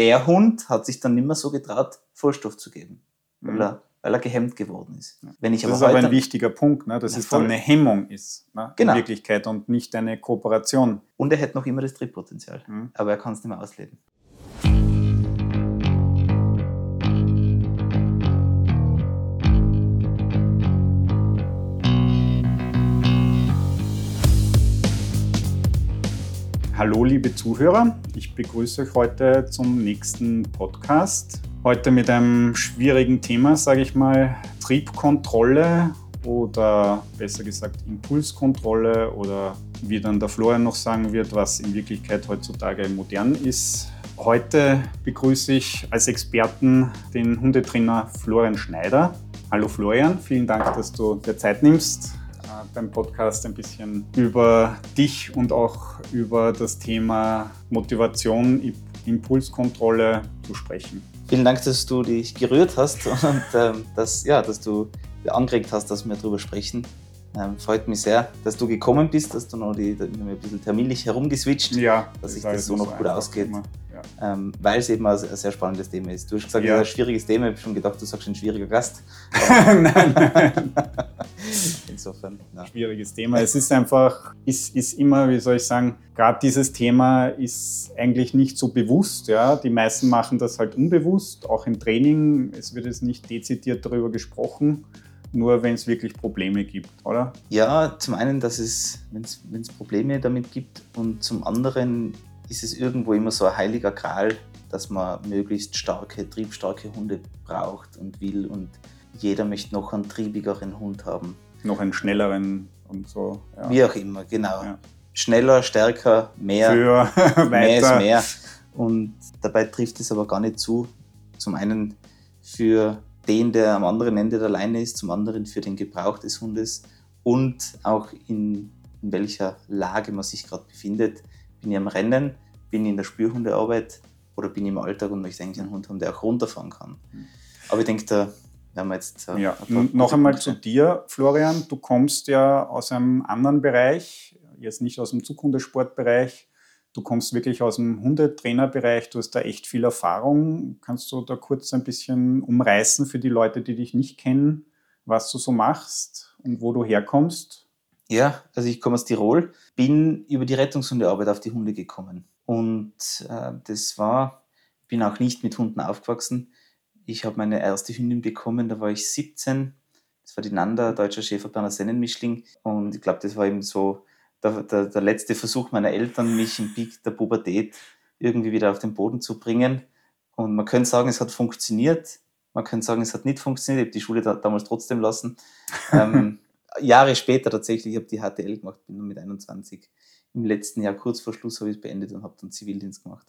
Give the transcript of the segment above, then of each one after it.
der Hund hat sich dann nicht mehr so getraut, Vorstoff zu geben, weil, Mhm. er, weil er gehemmt geworden ist. Wenn ich Das aber ist aber ein wichtiger Punkt, ne? dass es dann voll. eine Hemmung ist, ne? Genau. in Wirklichkeit und nicht eine Kooperation. und er hätte noch immer das Triebpotenzial, Mhm. aber er kann es nicht mehr ausleben. Hallo liebe Zuhörer, ich begrüße euch heute zum nächsten Podcast. Heute mit einem schwierigen Thema, sage ich mal, Triebkontrolle oder besser gesagt Impulskontrolle oder wie dann der Florian noch sagen wird, was in Wirklichkeit heutzutage modern ist. Heute begrüße ich als Experten den Hundetrainer Florian Schneider. Hallo Florian, vielen Dank, dass du dir Zeit nimmst, beim Podcast ein bisschen über dich und auch über das Thema Motivation, Impulskontrolle zu sprechen. Vielen Dank, dass du dich gerührt hast und ähm, dass, ja, dass du angeregt hast, dass wir darüber sprechen. Ähm, freut mich sehr, dass du gekommen bist, dass du noch die, da, ein bisschen terminlich herumgeswitcht, Ja, Dass sich das so noch gut ausgeht. Ja. ähm, weil es eben ein, ein sehr spannendes Thema ist. Du hast gesagt, Ja. es ist ein schwieriges Thema. Ich habe schon gedacht, du sagst ein schwieriger Gast. nein, nein. Insofern, ja. schwieriges Thema. Es ist einfach, ist, ist immer, wie soll ich sagen, gerade dieses Thema ist eigentlich nicht so bewusst. Ja? Die meisten machen das halt unbewusst, auch im Training. Es wird jetzt nicht dezidiert darüber gesprochen, nur wenn es wirklich Probleme gibt, oder? Ja, zum einen, dass es, wenn es Probleme damit gibt und zum anderen ist es irgendwo immer so ein heiliger Gral, dass man möglichst starke, triebstarke Hunde braucht und will und jeder möchte noch einen triebigeren Hund haben. Noch einen schnelleren und so. Ja. Wie auch immer, genau. Ja. Schneller, stärker, mehr, Für mehr ist weiter. mehr. Und dabei trifft es aber gar nicht zu. Zum einen für den, der am anderen Ende der Leine ist, zum anderen für den Gebrauch des Hundes und auch in, in welcher Lage man sich gerade befindet. Bin ich am Rennen, bin ich in der Spürhundearbeit oder bin ich im Alltag und möchte eigentlich einen Hund haben, der auch runterfahren kann. Aber ich denke, da werden wir jetzt. äh, Ja, ein noch einmal Punkte. zu dir, Florian. Du kommst ja aus einem anderen Bereich, jetzt nicht aus dem Zughundesportbereich. Du kommst wirklich aus dem Hundetrainerbereich. Du hast da echt viel Erfahrung. Kannst du da kurz ein bisschen umreißen für die Leute, die dich nicht kennen, was du so machst und wo du herkommst? Ja, also ich komme aus Tirol, bin über die Rettungshundearbeit auf die Hunde gekommen. Und äh, das war, bin auch nicht mit Hunden aufgewachsen. Ich habe meine erste Hündin bekommen, da war ich 17. Das war die Nanda, deutscher Schäfer Berner Sennenmischling. Und ich glaube, das war eben so der, der, der letzte Versuch meiner Eltern, mich im Peak der Pubertät irgendwie wieder auf den Boden zu bringen. Und man könnte sagen, es hat funktioniert. Man könnte sagen, es hat nicht funktioniert. Ich habe die Schule da, damals trotzdem lassen. ähm, Jahre später tatsächlich, ich habe die HTL gemacht, bin nur mit 21. Im letzten Jahr, kurz vor Schluss, habe ich es beendet und habe dann Zivildienst gemacht.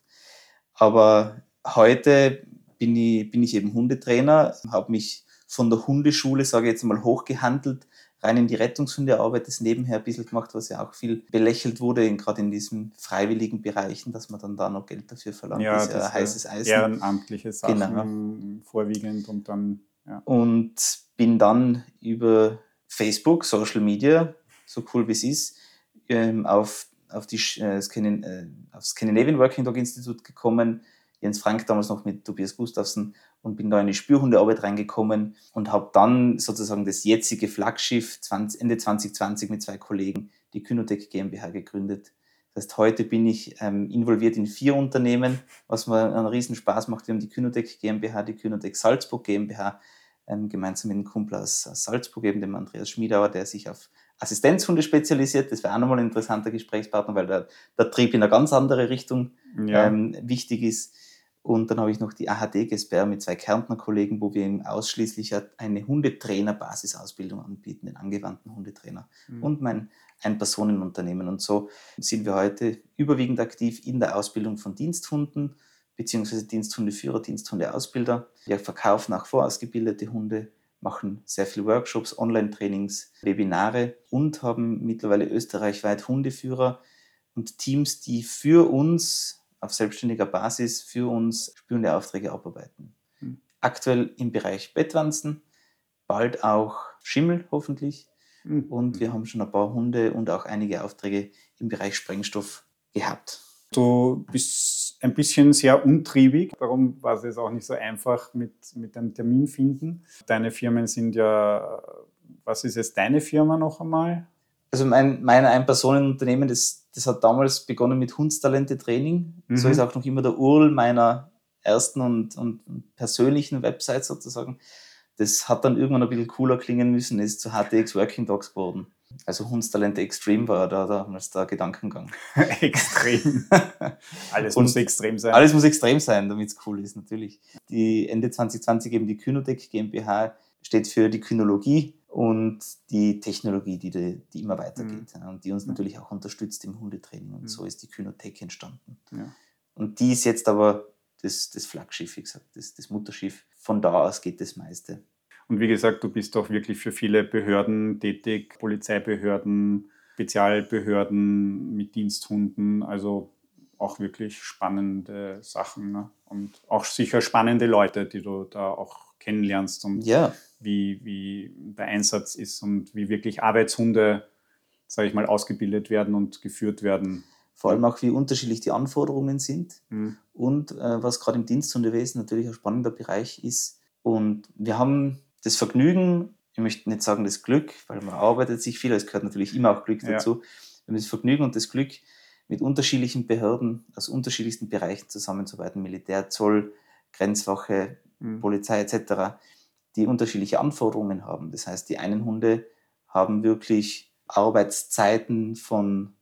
Aber heute bin ich, bin ich eben Hundetrainer, habe mich von der Hundeschule, sage ich jetzt mal, hochgehandelt, rein in die Rettungshundearbeit, das nebenher ein bisschen gemacht, was ja auch viel belächelt wurde, gerade in diesen freiwilligen Bereichen, dass man dann da noch Geld dafür verlangt. Ja, das ist ja das heißes Eisen. Ehrenamtliche Sachen Genau. vorwiegend und dann, ja. und bin dann über Facebook, Social Media, so cool wie es ist, ähm, auf, auf die, äh, Scandin äh, Scandinavian Working Dog Institute gekommen. Jens Frank damals noch mit Tobias Gustafsson und bin da in die Spürhundearbeit reingekommen und habe dann sozusagen das jetzige Flaggschiff 20, Ende 2020 mit zwei Kollegen, die Kynotech GmbH, gegründet. Das heißt, heute bin ich ähm, involviert in vier Unternehmen, was mir einen riesen Spaß macht. Wir haben die Kynotech GmbH, die Kynotech Salzburg GmbH, ähm, gemeinsam mit einem Kumpel aus, aus Salzburg, eben dem Andreas Schmiedauer, der sich auf Assistenzhunde spezialisiert. Das wäre auch nochmal ein interessanter Gesprächspartner, weil der, der Trieb in eine ganz andere Richtung ja. ähm, wichtig ist. Und dann habe ich noch die AHD Gesper mit zwei Kärntner Kollegen, wo wir eben ausschließlich eine Hundetrainer-Basisausbildung anbieten, den angewandten Hundetrainer. Mhm. Und mein Ein-Personen-Unternehmen. Und so sind wir heute überwiegend aktiv in der Ausbildung von Diensthunden, beziehungsweise Diensthundeführer, Diensthundeausbilder. Wir verkaufen auch vorausgebildete Hunde, machen sehr viele Workshops, Online-Trainings, Webinare und haben mittlerweile österreichweit Hundeführer und Teams, die für uns auf selbstständiger Basis für uns spürende Aufträge abarbeiten. Hm. Aktuell im Bereich Bettwanzen, bald auch Schimmel hoffentlich. Mhm. Und wir haben schon ein paar Hunde und auch einige Aufträge im Bereich Sprengstoff gehabt. Du bist ein bisschen sehr untriebig, darum war es jetzt auch nicht so einfach mit, mit einem Termin finden. Deine Firmen sind ja, was ist jetzt deine Firma noch einmal? Also mein, mein Ein-Personen-Unternehmen, das, das hat damals begonnen mit Hundstalente-Training. Mhm. So ist auch noch immer der URL meiner ersten und, und persönlichen Website sozusagen. Das hat dann irgendwann ein bisschen cooler klingen müssen, ist zu HTX Working Dogs geworden. Also Hundstalente Extrem war da damals der Gedankengang. extrem. alles muss extrem sein. Alles muss extrem sein, damit es cool ist, natürlich. Die Ende 2020 eben die Kynotech GmbH steht für die Kynologie und die Technologie, die, die, die immer weitergeht mhm. und die uns natürlich auch unterstützt im Hundetraining. Und mhm. so ist die Kynotech entstanden. Ja. Und die ist jetzt aber das, das Flaggschiff, wie gesagt, das, das Mutterschiff. Von da aus geht das meiste. Und wie gesagt, du bist auch wirklich für viele Behörden tätig, Polizeibehörden, Spezialbehörden mit Diensthunden, also auch wirklich spannende Sachen ne? und auch sicher spannende Leute, die du da auch kennenlernst und ja. Wie, wie der Einsatz ist und wie wirklich Arbeitshunde, sage ich mal, ausgebildet werden und geführt werden. Vor allem auch, wie unterschiedlich die Anforderungen sind. Mhm. Und äh, was gerade im Diensthundewesen natürlich ein spannender Bereich ist. Und wir haben das Vergnügen, ich möchte nicht sagen das Glück, weil man arbeitet sich viel, es gehört natürlich immer auch Glück dazu. Ja. Wir haben das Vergnügen und das Glück, mit unterschiedlichen Behörden aus unterschiedlichsten Bereichen zusammenzuarbeiten, Militär, Zoll, Grenzwache, mhm. Polizei etc., die unterschiedliche Anforderungen haben. Das heißt, die einen Hunde haben wirklich Arbeitszeiten von,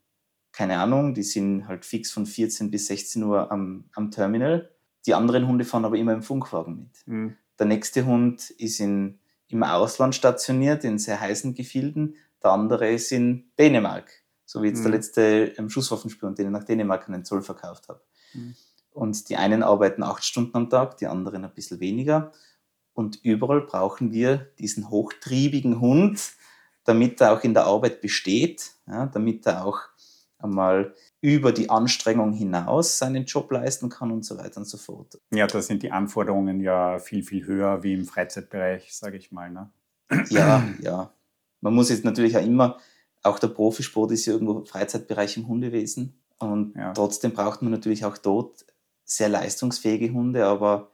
keine Ahnung, die sind halt fix von 14 bis 16 Uhr am, am Terminal. Die anderen Hunde fahren aber immer im Funkwagen mit. Mhm. Der nächste Hund ist in, im Ausland stationiert, in sehr heißen Gefilden. Der andere ist in Dänemark, so wie jetzt mhm. der letzte ähm, Schusswaffenspion, den ich nach Dänemark an den Zoll verkauft habe. Mhm. Und die einen arbeiten acht Stunden am Tag, die anderen ein bisschen weniger. Und überall brauchen wir diesen hochtriebigen Hund, damit er auch in der Arbeit besteht, ja, damit er auch einmal über die Anstrengung hinaus seinen Job leisten kann und so weiter und so fort. Ja, da sind die Anforderungen ja viel, viel höher wie im Freizeitbereich, sage ich mal. Ne? Ja, ja. Man muss jetzt natürlich auch immer, auch der Profisport ist ja irgendwo Freizeitbereich im Hundewesen. Und ja. trotzdem braucht man natürlich auch dort sehr leistungsfähige Hunde, aber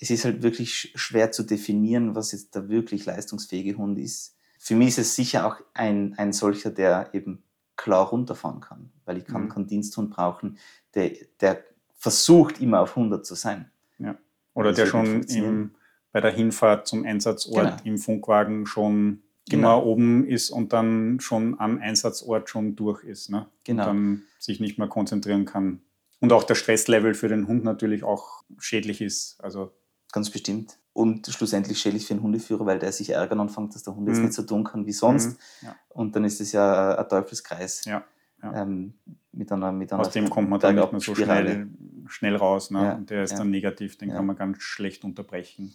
es ist halt wirklich schwer zu definieren, was jetzt der wirklich leistungsfähige Hund ist. Für mich ist es sicher auch ein, ein solcher, der eben klar runterfahren kann, weil ich kann mhm. keinen Diensthund brauchen, der, der versucht immer auf 100 zu sein. Ja. Oder der schon im, bei der Hinfahrt zum Einsatzort genau. im Funkwagen schon genau. immer oben ist und dann schon am Einsatzort schon durch ist. Ne? Genau. Und dann sich nicht mehr konzentrieren kann. Und auch der Stresslevel für den Hund natürlich auch schädlich ist. Also Ganz bestimmt und schlussendlich schädlich für den Hundeführer, weil der sich ärgern anfängt, dass der Hund mhm. jetzt nicht so tun kann wie sonst. Mhm. Ja. Und dann ist es ja ein Teufelskreis. Ja. Ja. Ähm, mit einer, mit einer Aus dem kommt man dann nicht mehr so schnell, schnell raus. Ne? Ja. Und der ist dann negativ, den kann man ganz schlecht unterbrechen.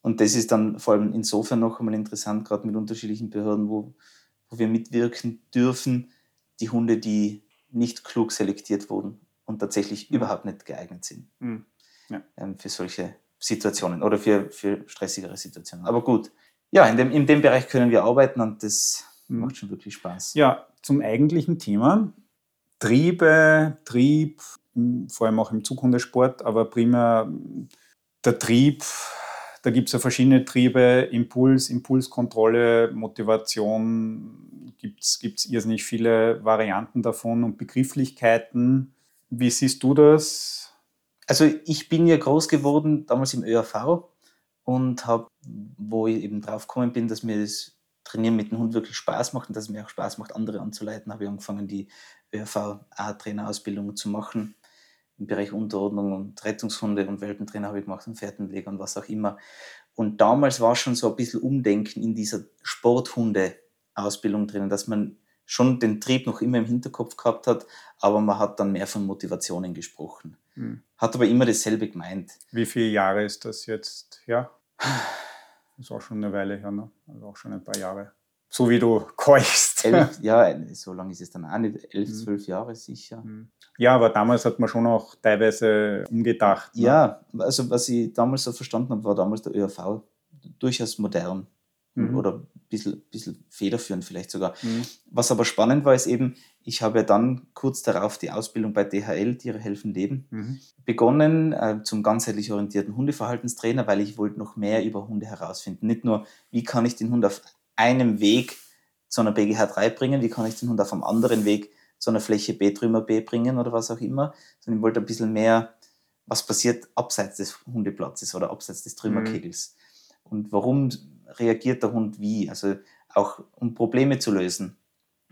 Und das ist dann vor allem insofern noch einmal interessant, gerade mit unterschiedlichen Behörden, wo, wo wir mitwirken dürfen, die Hunde, die nicht klug selektiert wurden und tatsächlich mhm. überhaupt nicht geeignet sind mhm. ähm, für solche Situationen oder für, für stressigere Situationen. Aber gut, ja, in dem, in dem Bereich können wir arbeiten und das mhm. macht schon wirklich Spaß. Ja, zum eigentlichen Thema. Triebe, Trieb, vor allem auch im Zughundesport, aber primär der Trieb, da gibt es ja verschiedene Triebe, Impuls, Impulskontrolle, Motivation, gibt es irrsinnig viele Varianten davon und Begrifflichkeiten. Wie siehst du das? Also ich bin ja groß geworden damals im ÖRV und habe, wo ich eben drauf gekommen bin, dass mir das Trainieren mit dem Hund wirklich Spaß macht und dass es mir auch Spaß macht, andere anzuleiten, habe ich angefangen, die ÖRV-A-Trainerausbildung zu machen. Im Bereich Unterordnung und Rettungshunde und Welpentrainer habe ich gemacht und Pferdenleger und was auch immer. Und damals war schon so ein bisschen Umdenken in dieser Sporthunde-Ausbildung drin, dass man schon den Trieb noch immer im Hinterkopf gehabt hat, aber man hat dann mehr von Motivationen gesprochen. Hm. Hat aber immer dasselbe gemeint. Wie viele Jahre ist das jetzt her? Das ist auch schon eine Weile her, ne? Also auch schon ein paar Jahre. So wie du keuchst. Elf, ja, so lange ist es dann auch nicht. Elf, hm. zwölf Jahre sicher. Hm. Ja, aber damals hat man schon auch teilweise umgedacht. Ne? Ja, also was ich damals so verstanden habe, war damals der ÖRV durchaus modern mhm. oder bisschen, bisschen federführend vielleicht sogar. Mhm. Was aber spannend war, ist eben, ich habe ja dann kurz darauf die Ausbildung bei DHL, Tiere helfen Leben, mhm. begonnen äh, zum ganzheitlich orientierten Hundeverhaltenstrainer, weil ich wollte noch mehr über Hunde herausfinden. Nicht nur, wie kann ich den Hund auf einem Weg zu einer BGH 3 bringen, wie kann ich den Hund auf einem anderen Weg zu einer Fläche B, Trümmer B bringen oder was auch immer, sondern ich wollte ein bisschen mehr, was passiert abseits des Hundeplatzes oder abseits des Trümmerkegels. Mhm. Und warum reagiert der Hund wie? Also auch um Probleme zu lösen.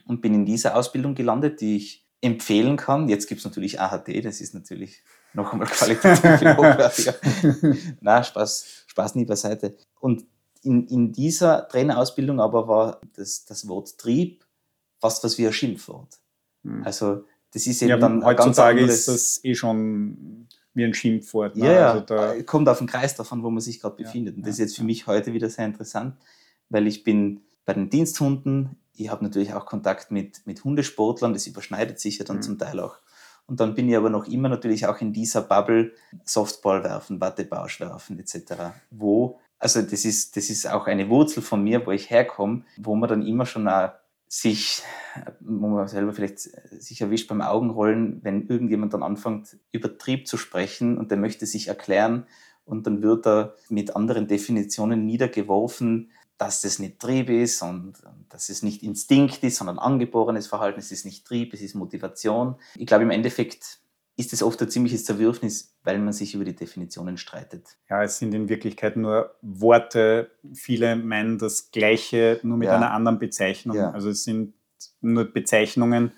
Und bin in dieser Ausbildung gelandet, die ich empfehlen kann. Jetzt gibt es natürlich AHT, das ist natürlich noch einmal qualitativ hochwertiger. Na, Spaß, Spaß nie beiseite. Und in, in dieser Trainerausbildung aber war das, das Wort Trieb fast was wie ein Schimpfwort. Hm. Also das ist eben ja, dann heutzutage ist das eh schon wie ein Schimpfwort. Ne? Ja, also da äh, kommt auf den Kreis davon, wo man sich gerade befindet. Und das ja, ist jetzt für mich heute wieder sehr interessant, weil ich bin bei den Diensthunden, ich habe natürlich auch Kontakt mit, mit Hundesportlern, das überschneidet sich ja dann mhm. zum Teil auch. Und dann bin ich aber noch immer natürlich auch in dieser Bubble Softball werfen, Wattebausch werfen etc., wo, also das ist, das ist auch eine Wurzel von mir, wo ich herkomme, wo man dann immer schon auch sich, wo man selber vielleicht sich erwischt beim Augenrollen, wenn irgendjemand dann anfängt, über Trieb zu sprechen und der möchte sich erklären und dann wird er mit anderen Definitionen niedergeworfen, dass das nicht Trieb ist und dass es nicht Instinkt ist, sondern angeborenes Verhalten. Es ist nicht Trieb, es ist Motivation. Ich glaube, im Endeffekt ist es oft ein ziemliches Zerwürfnis, weil man sich über die Definitionen streitet. Ja, es sind in Wirklichkeit nur Worte. Viele meinen das Gleiche, nur mit ja. einer anderen Bezeichnung. Ja. Also es sind nur Bezeichnungen,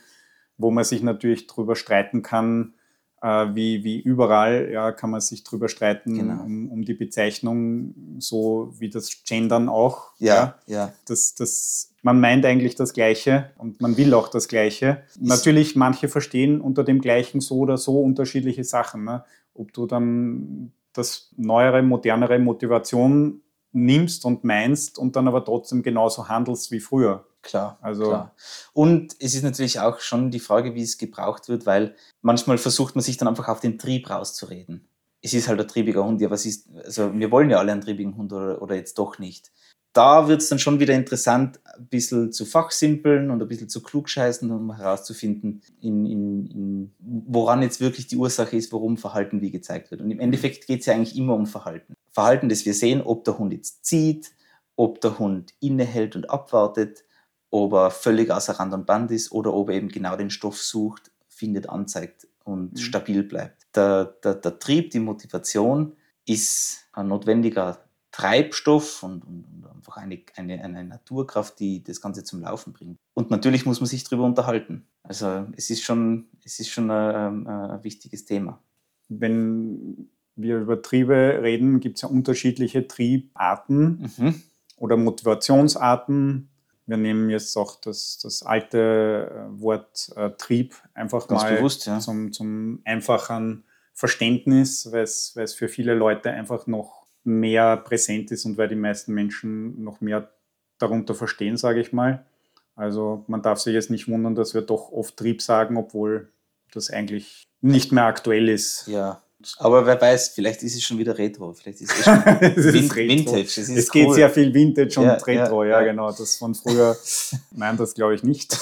wo man sich natürlich darüber streiten kann, wie, wie überall, ja, kann man sich drüber streiten genau. um, um, die Bezeichnung, so wie das Gendern auch. Ja, ja. ja. Das, das, man meint eigentlich das Gleiche und man will auch das Gleiche. Ist Natürlich, manche verstehen unter dem Gleichen so oder so unterschiedliche Sachen. Ne? Ob du dann das neuere, modernere Motivation nimmst und meinst und dann aber trotzdem genauso handelst wie früher. Klar, also klar. Und es ist natürlich auch schon die Frage, wie es gebraucht wird, weil manchmal versucht man sich dann einfach auf den Trieb rauszureden. Es ist halt ein triebiger Hund, ja, was ist, also wir wollen ja alle einen triebigen Hund oder, oder jetzt doch nicht. Da wird es dann schon wieder interessant, ein bisschen zu fachsimpeln und ein bisschen zu klugscheißen, um herauszufinden, in, in, in, woran jetzt wirklich die Ursache ist, warum Verhalten wie gezeigt wird. Und im Endeffekt geht es ja eigentlich immer um Verhalten. Verhalten, das wir sehen, ob der Hund jetzt zieht, ob der Hund innehält und abwartet, ob er völlig außer Rand und Band ist oder ob er eben genau den Stoff sucht, findet, anzeigt und mhm. stabil bleibt. Der, der, der, Trieb, die Motivation ist ein notwendiger Treibstoff und, und, und einfach eine, eine, eine, Naturkraft, die das Ganze zum Laufen bringt. Und natürlich muss man sich darüber unterhalten. Also es ist schon, es ist schon ein, ein wichtiges Thema. Wenn wir über Triebe reden, gibt es ja unterschiedliche Triebarten mhm. oder Motivationsarten. Wir nehmen jetzt auch das, das alte äh, Wort äh, Trieb einfach Ganz mal bewusst, ja. zum, zum einfachen Verständnis, weil es, weil es für viele Leute einfach noch mehr präsent ist und weil die meisten Menschen noch mehr darunter verstehen, sage ich mal. Also man darf sich jetzt nicht wundern, dass wir doch oft Trieb sagen, obwohl das eigentlich nicht mehr aktuell ist. Ja, aber wer weiß, vielleicht ist es schon wieder Retro, vielleicht ist es schon Vin Retro. Vintage. Es, es geht sehr viel Vintage und ja, Retro, ja, ja, genau. Das von früher, nein, das glaube ich nicht.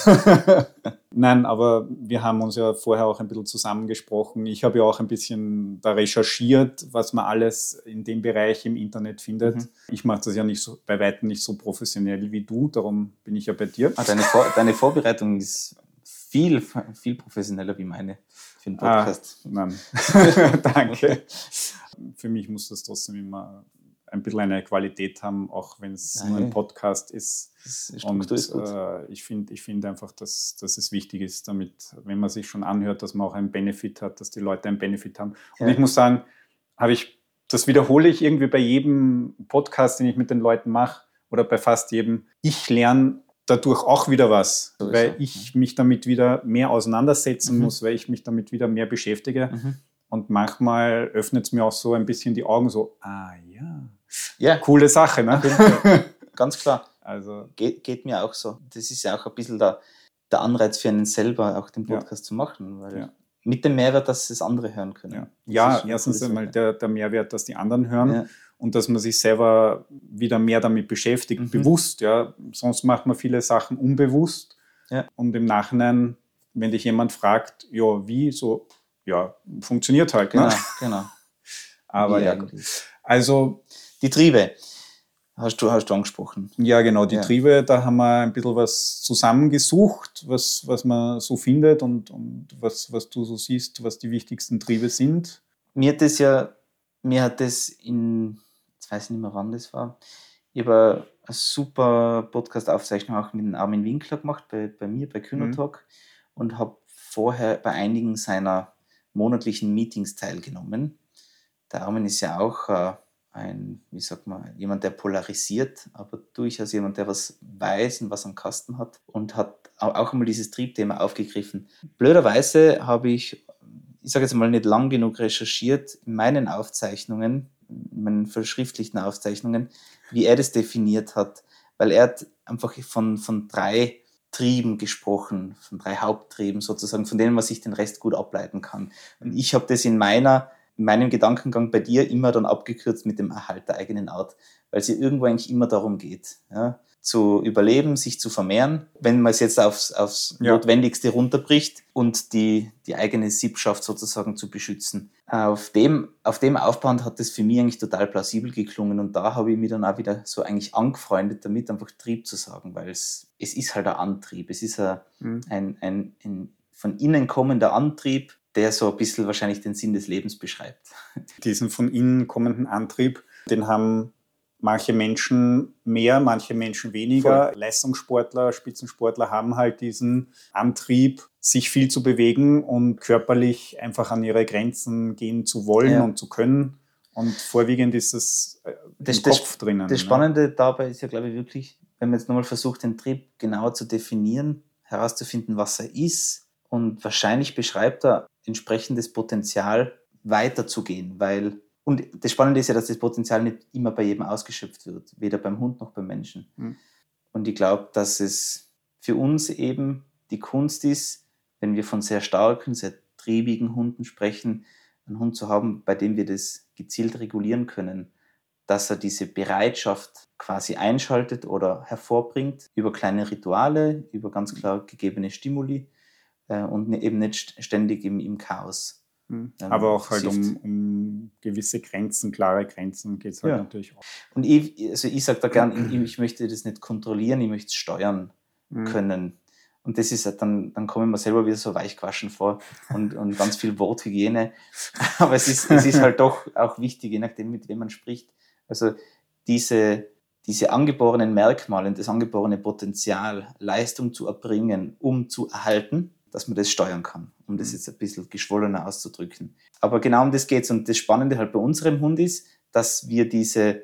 nein, aber wir haben uns ja vorher auch ein bisschen zusammengesprochen. Ich habe ja auch ein bisschen da recherchiert, was man alles in dem Bereich im Internet findet. Mhm. Ich mache das ja nicht so, bei weitem nicht so professionell wie du, darum bin ich ja bei dir. Ah, deine, Vor deine Vorbereitung ist viel, viel professioneller wie meine für den Podcast. Ah, nein, danke. für mich muss das trotzdem immer ein bisschen eine Qualität haben, auch wenn es nur ein Podcast ist. ist und ist äh, ich finde ich find einfach, dass, dass es wichtig ist, damit, wenn man sich schon anhört, dass man auch einen Benefit hat, dass die Leute einen Benefit haben. Und ja. ich muss sagen, habe ich, das wiederhole ich irgendwie bei jedem Podcast, den ich mit den Leuten mache, oder bei fast jedem. Ich lerne dadurch auch wieder was, so weil ich mich damit wieder mehr auseinandersetzen mhm. muss, weil ich mich damit wieder mehr beschäftige. Mhm. Und manchmal öffnet es mir auch so ein bisschen die Augen, so, ah ja, ja. coole Sache. Ne? Ganz klar. Also geht, geht, mir auch so. Das ist ja auch ein bisschen der, der Anreiz für einen selber, auch den Podcast ja. zu machen, weil ja. mit dem Mehrwert, dass es andere hören können. Ja, ja erstens einmal der, der Mehrwert, dass die anderen hören. Und dass man sich selber wieder mehr damit beschäftigt, mhm. bewusst. Ja. Sonst macht man viele Sachen unbewusst ja. und im Nachhinein, wenn dich jemand fragt, ja, wie, so, ja, funktioniert halt. Genau, ne? genau. Aber wie ja, also. Die Triebe. Hast du, hast du angesprochen. Ja, genau, die ja. Triebe, da haben wir ein bisschen was zusammengesucht, was, was man so findet und, und was, was du so siehst, was die wichtigsten Triebe sind. Mir hat das ja, mir hat das in, jetzt weiß ich nicht mehr wann das war, ich habe eine super Podcast-Aufzeichnung auch mit Armin Winkler gemacht, bei, bei mir, bei Kühnertalk mhm. und habe vorher bei einigen seiner monatlichen Meetings teilgenommen. Der Armin ist ja auch äh, ein, wie sagt man, jemand, der polarisiert, aber durchaus jemand, der was weiß und was am Kasten hat und hat auch einmal dieses Triebthema aufgegriffen. Blöderweise habe ich, ich sage jetzt mal, nicht lang genug recherchiert in meinen Aufzeichnungen, meinen verschriftlichten Aufzeichnungen, wie er das definiert hat, weil er hat einfach von, von drei Trieben gesprochen, von drei Haupttrieben sozusagen, von denen man sich den Rest gut ableiten kann. Und ich habe das in meiner in meinem Gedankengang bei dir immer dann abgekürzt mit dem Erhalt der eigenen Art, weil es ja irgendwo eigentlich immer darum geht, ja, zu überleben, sich zu vermehren, wenn man es jetzt aufs, aufs ja. Notwendigste runterbricht und die, die eigene Sippschaft sozusagen zu beschützen. Auf dem, auf dem aufbauend hat das für mich eigentlich total plausibel geklungen und da habe ich mich dann auch wieder so eigentlich angefreundet damit, einfach Trieb zu sagen, weil es, es ist halt ein Antrieb, es ist ein, mhm. ein, ein, ein von innen kommender Antrieb, der so ein bisschen wahrscheinlich den Sinn des Lebens beschreibt. Diesen von innen kommenden Antrieb, den haben manche Menschen mehr, manche Menschen weniger. Voll. Leistungssportler, Spitzensportler haben halt diesen Antrieb, sich viel zu bewegen und körperlich einfach an ihre Grenzen gehen zu wollen ja. und zu können. Und vorwiegend ist es äh, im das, Kopf das, drinnen. Das ne? Spannende ne? dabei ist ja, glaube ich, wirklich, wenn man jetzt nochmal versucht, den Trieb genauer zu definieren, herauszufinden, was er ist. Und wahrscheinlich beschreibt er entsprechendes Potenzial weiterzugehen, weil und das Spannende ist ja, dass das Potenzial nicht immer bei jedem ausgeschöpft wird, weder beim Hund noch beim Menschen. Mhm. Und ich glaube, dass es für uns eben die Kunst ist, wenn wir von sehr starken, sehr triebigen Hunden sprechen, einen Hund zu haben, bei dem wir das gezielt regulieren können, dass er diese Bereitschaft quasi einschaltet oder hervorbringt über kleine Rituale, über ganz klar gegebene Stimuli äh, und ne, eben nicht ständig im, im Chaos. Mhm. Aber auch halt um, um, gewisse Grenzen, klare Grenzen geht es halt ja. natürlich auch. Und ich, also ich sage da gern, ich, ich, möchte das nicht kontrollieren, ich möchte es steuern mhm. können. Und das ist halt dann, dann kommen wir selber wieder so weichquaschen vor und, und ganz viel Worthygiene. Aber es ist, es ist halt doch auch wichtig, je nachdem, mit wem man spricht. Also diese, diese angeborenen Merkmale und das angeborene Potenzial, Leistung zu erbringen, um zu erhalten, dass man das steuern kann, um das mhm. jetzt ein bisschen geschwollener auszudrücken. Aber genau um das geht es. Und das Spannende halt bei unserem Hund ist, dass wir diese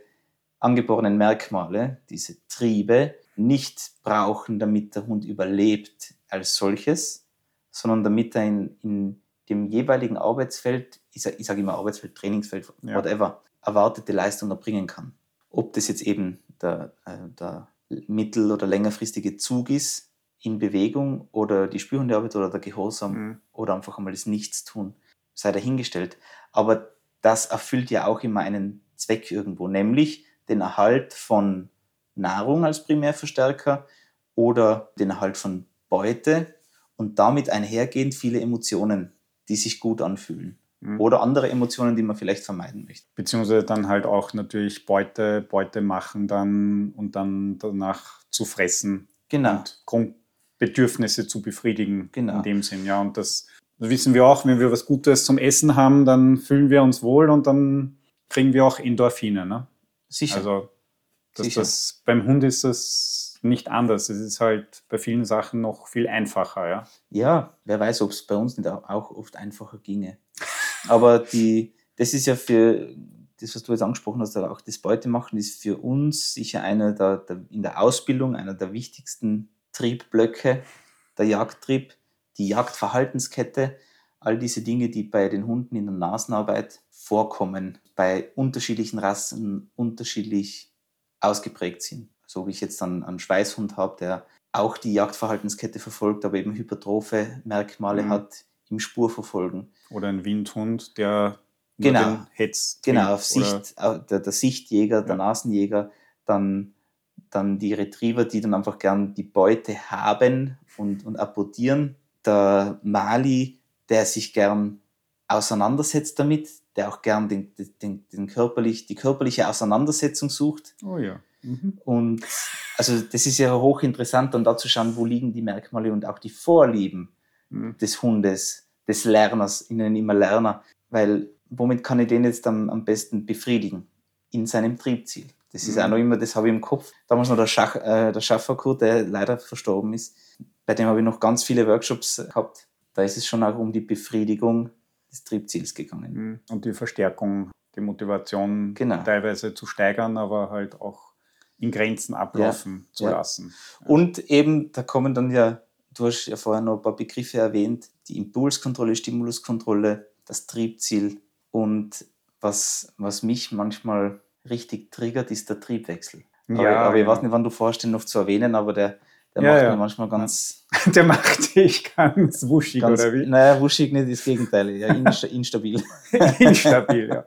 angeborenen Merkmale, diese Triebe, nicht brauchen, damit der Hund überlebt als solches, sondern damit er in, in dem jeweiligen Arbeitsfeld, ich sage sag immer Arbeitsfeld, Trainingsfeld, ja. whatever, erwartete Leistung erbringen kann. Ob das jetzt eben der, äh, der mittel- oder längerfristige Zug ist, in Bewegung oder die Spürhundearbeit oder der Gehorsam mhm. oder einfach einmal das Nichtstun, sei dahingestellt. Aber das erfüllt ja auch immer einen Zweck irgendwo, nämlich den Erhalt von Nahrung als Primärverstärker oder den Erhalt von Beute und damit einhergehend viele Emotionen, die sich gut anfühlen. Mhm. Oder andere Emotionen, die man vielleicht vermeiden möchte. Beziehungsweise dann halt auch natürlich Beute, Beute machen dann und dann danach zu fressen. Genau. Und Grund, Bedürfnisse zu befriedigen genau. in dem Sinn. Ja, und das, wissen wir auch, wenn wir was Gutes zum Essen haben, dann fühlen wir uns wohl und dann kriegen wir auch Endorphine. Ne? Sicher. Also das, Sicher. Das, beim Hund ist das nicht anders. Es ist halt bei vielen Sachen noch viel einfacher. Ja, ja wer weiß, ob es bei uns nicht auch oft einfacher ginge. Aber die, das ist ja für das, was du jetzt angesprochen hast, auch das Beutemachen ist für uns sicher einer der, der in der Ausbildung einer der wichtigsten Triebblöcke, der Jagdtrieb, die Jagdverhaltenskette, all diese Dinge, die bei den Hunden in der Nasenarbeit vorkommen, bei unterschiedlichen Rassen unterschiedlich ausgeprägt sind. So wie ich jetzt dann einen Schweißhund habe, der auch die Jagdverhaltenskette verfolgt, aber eben hypertrophe Merkmale mhm. hat, im Spur verfolgen. Oder ein Windhund, der genau. den hetzt. Genau, auf Sicht, der, der, Sichtjäger, der ja. Nasenjäger, dann, dann die Retriever, die dann einfach gern die Beute haben und, und apportieren. Der Mali, der sich gern auseinandersetzt damit, der auch gern den, den, den körperlich, die körperliche Auseinandersetzung sucht. Oh ja. Mhm. Und also das ist ja hochinteressant, dann da zu schauen, wo liegen die Merkmale und auch die Vorlieben mhm. des Hundes, des Lerners, ich nenne immer Lerner, weil womit kann ich den jetzt am, am besten befriedigen? In seinem Triebziel. Das ist mhm. auch noch immer, das habe ich im Kopf. Damals noch der, Schach, äh, der Schafferkurt, der leider verstorben ist. Bei dem habe ich noch ganz viele Workshops gehabt. Da ist es schon auch um die Befriedigung des Triebziels gegangen. Mhm. Und die Verstärkung, die Motivation genau. teilweise zu steigern, aber halt auch in Grenzen ablaufen ja, zu ja. lassen. Und eben, da kommen dann ja, du hast ja vorher noch ein paar Begriffe erwähnt, die Impulskontrolle, Stimuluskontrolle, das Triebziel und was, was mich manchmal richtig triggert, ist der Triebwechsel. Ja, aber, aber ich genau. weiß nicht, wann du vorstehst, noch zu erwähnen, aber der, der ja, macht ja. mich manchmal ganz. Der macht dich ganz wuschig, ganz, oder wie? Naja, wuschig nicht, das Gegenteil. Ja, instabil. instabil, ja.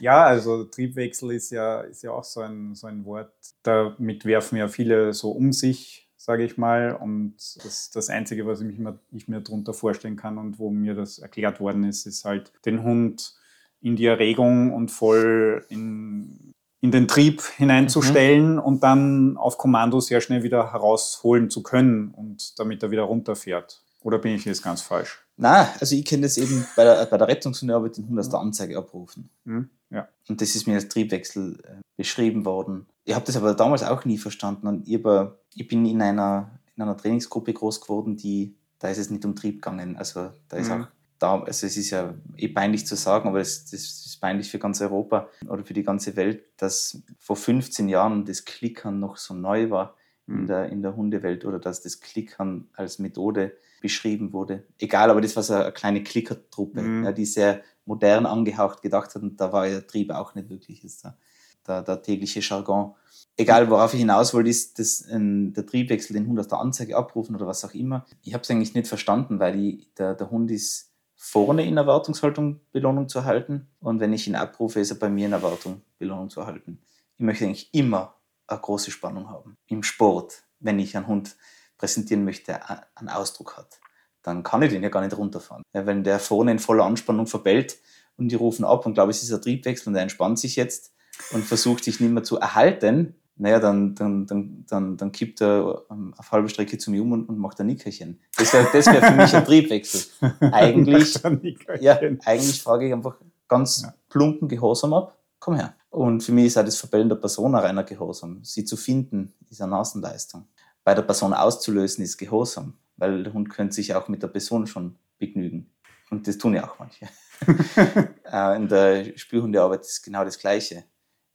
Ja, also Triebwechsel ist ja, ist ja auch so ein, so ein Wort. Damit werfen ja viele so um sich, sage ich mal. Und das, das Einzige, was ich, mich, ich mir darunter vorstellen kann und wo mir das erklärt worden ist, ist halt den Hund in die Erregung und voll in, in den Trieb hineinzustellen mhm. und dann auf Kommando sehr schnell wieder herausholen zu können und damit er wieder runterfährt. Oder bin ich jetzt ganz falsch? Na, also ich kenne das eben bei der, bei der Rettungshundearbeit den Hund aus der Anzeige abrufen. Mhm. Ja. Und das ist mir als Triebwechsel äh, beschrieben worden. Ich habe das aber damals auch nie verstanden. Und ich, aber, ich bin in einer, in einer Trainingsgruppe groß geworden, die, da ist es nicht um Trieb gegangen. Also da ist mhm. auch da, also es ist ja eh peinlich zu sagen, aber das, das ist peinlich für ganz Europa oder für die ganze Welt, dass vor 15 Jahren das Klickern noch so neu war in, mhm. der, in der Hundewelt oder dass das Klickern als Methode beschrieben wurde. Egal, aber das war so eine kleine Klickertruppe, mhm. ja, die sehr modern angehaucht gedacht hat und da war der Trieb auch nicht wirklich ist der, der, der tägliche Jargon. Egal, worauf ich hinaus wollte, ist das, ähm, der Triebwechsel, den Hund aus der Anzeige abrufen oder was auch immer. Ich habe es eigentlich nicht verstanden, weil ich, der, der Hund ist vorne in Erwartungshaltung Belohnung zu erhalten und wenn ich ihn abrufe, ist er bei mir in Erwartung Belohnung zu erhalten. Ich möchte eigentlich immer eine große Spannung haben. Im Sport, wenn ich einen Hund präsentieren möchte, der einen Ausdruck hat, dann kann ich den ja gar nicht runterfahren. Ja, wenn der vorne in voller Anspannung verbellt und die rufen ab und glaube, es ist ein Triebwechsel und er entspannt sich jetzt und versucht sich nicht mehr zu erhalten, naja, dann, dann, dann, dann, dann kippt er ähm, auf halbe Strecke zu mir um und, und macht ein Nickerchen. Das wäre das wär für mich ein Triebwechsel. Eigentlich, ja, eigentlich frage ich einfach ganz ja. plumpen Gehorsam ab, komm her. Und für mich ist auch das Verbellen der Person ein reiner Gehorsam. Sie zu finden, ist eine Nasenleistung. Bei der Person auszulösen, ist Gehorsam, weil der Hund könnte sich auch mit der Person schon begnügen. Und das tun ja auch manche. Äh, in der Spürhundearbeit ist genau das Gleiche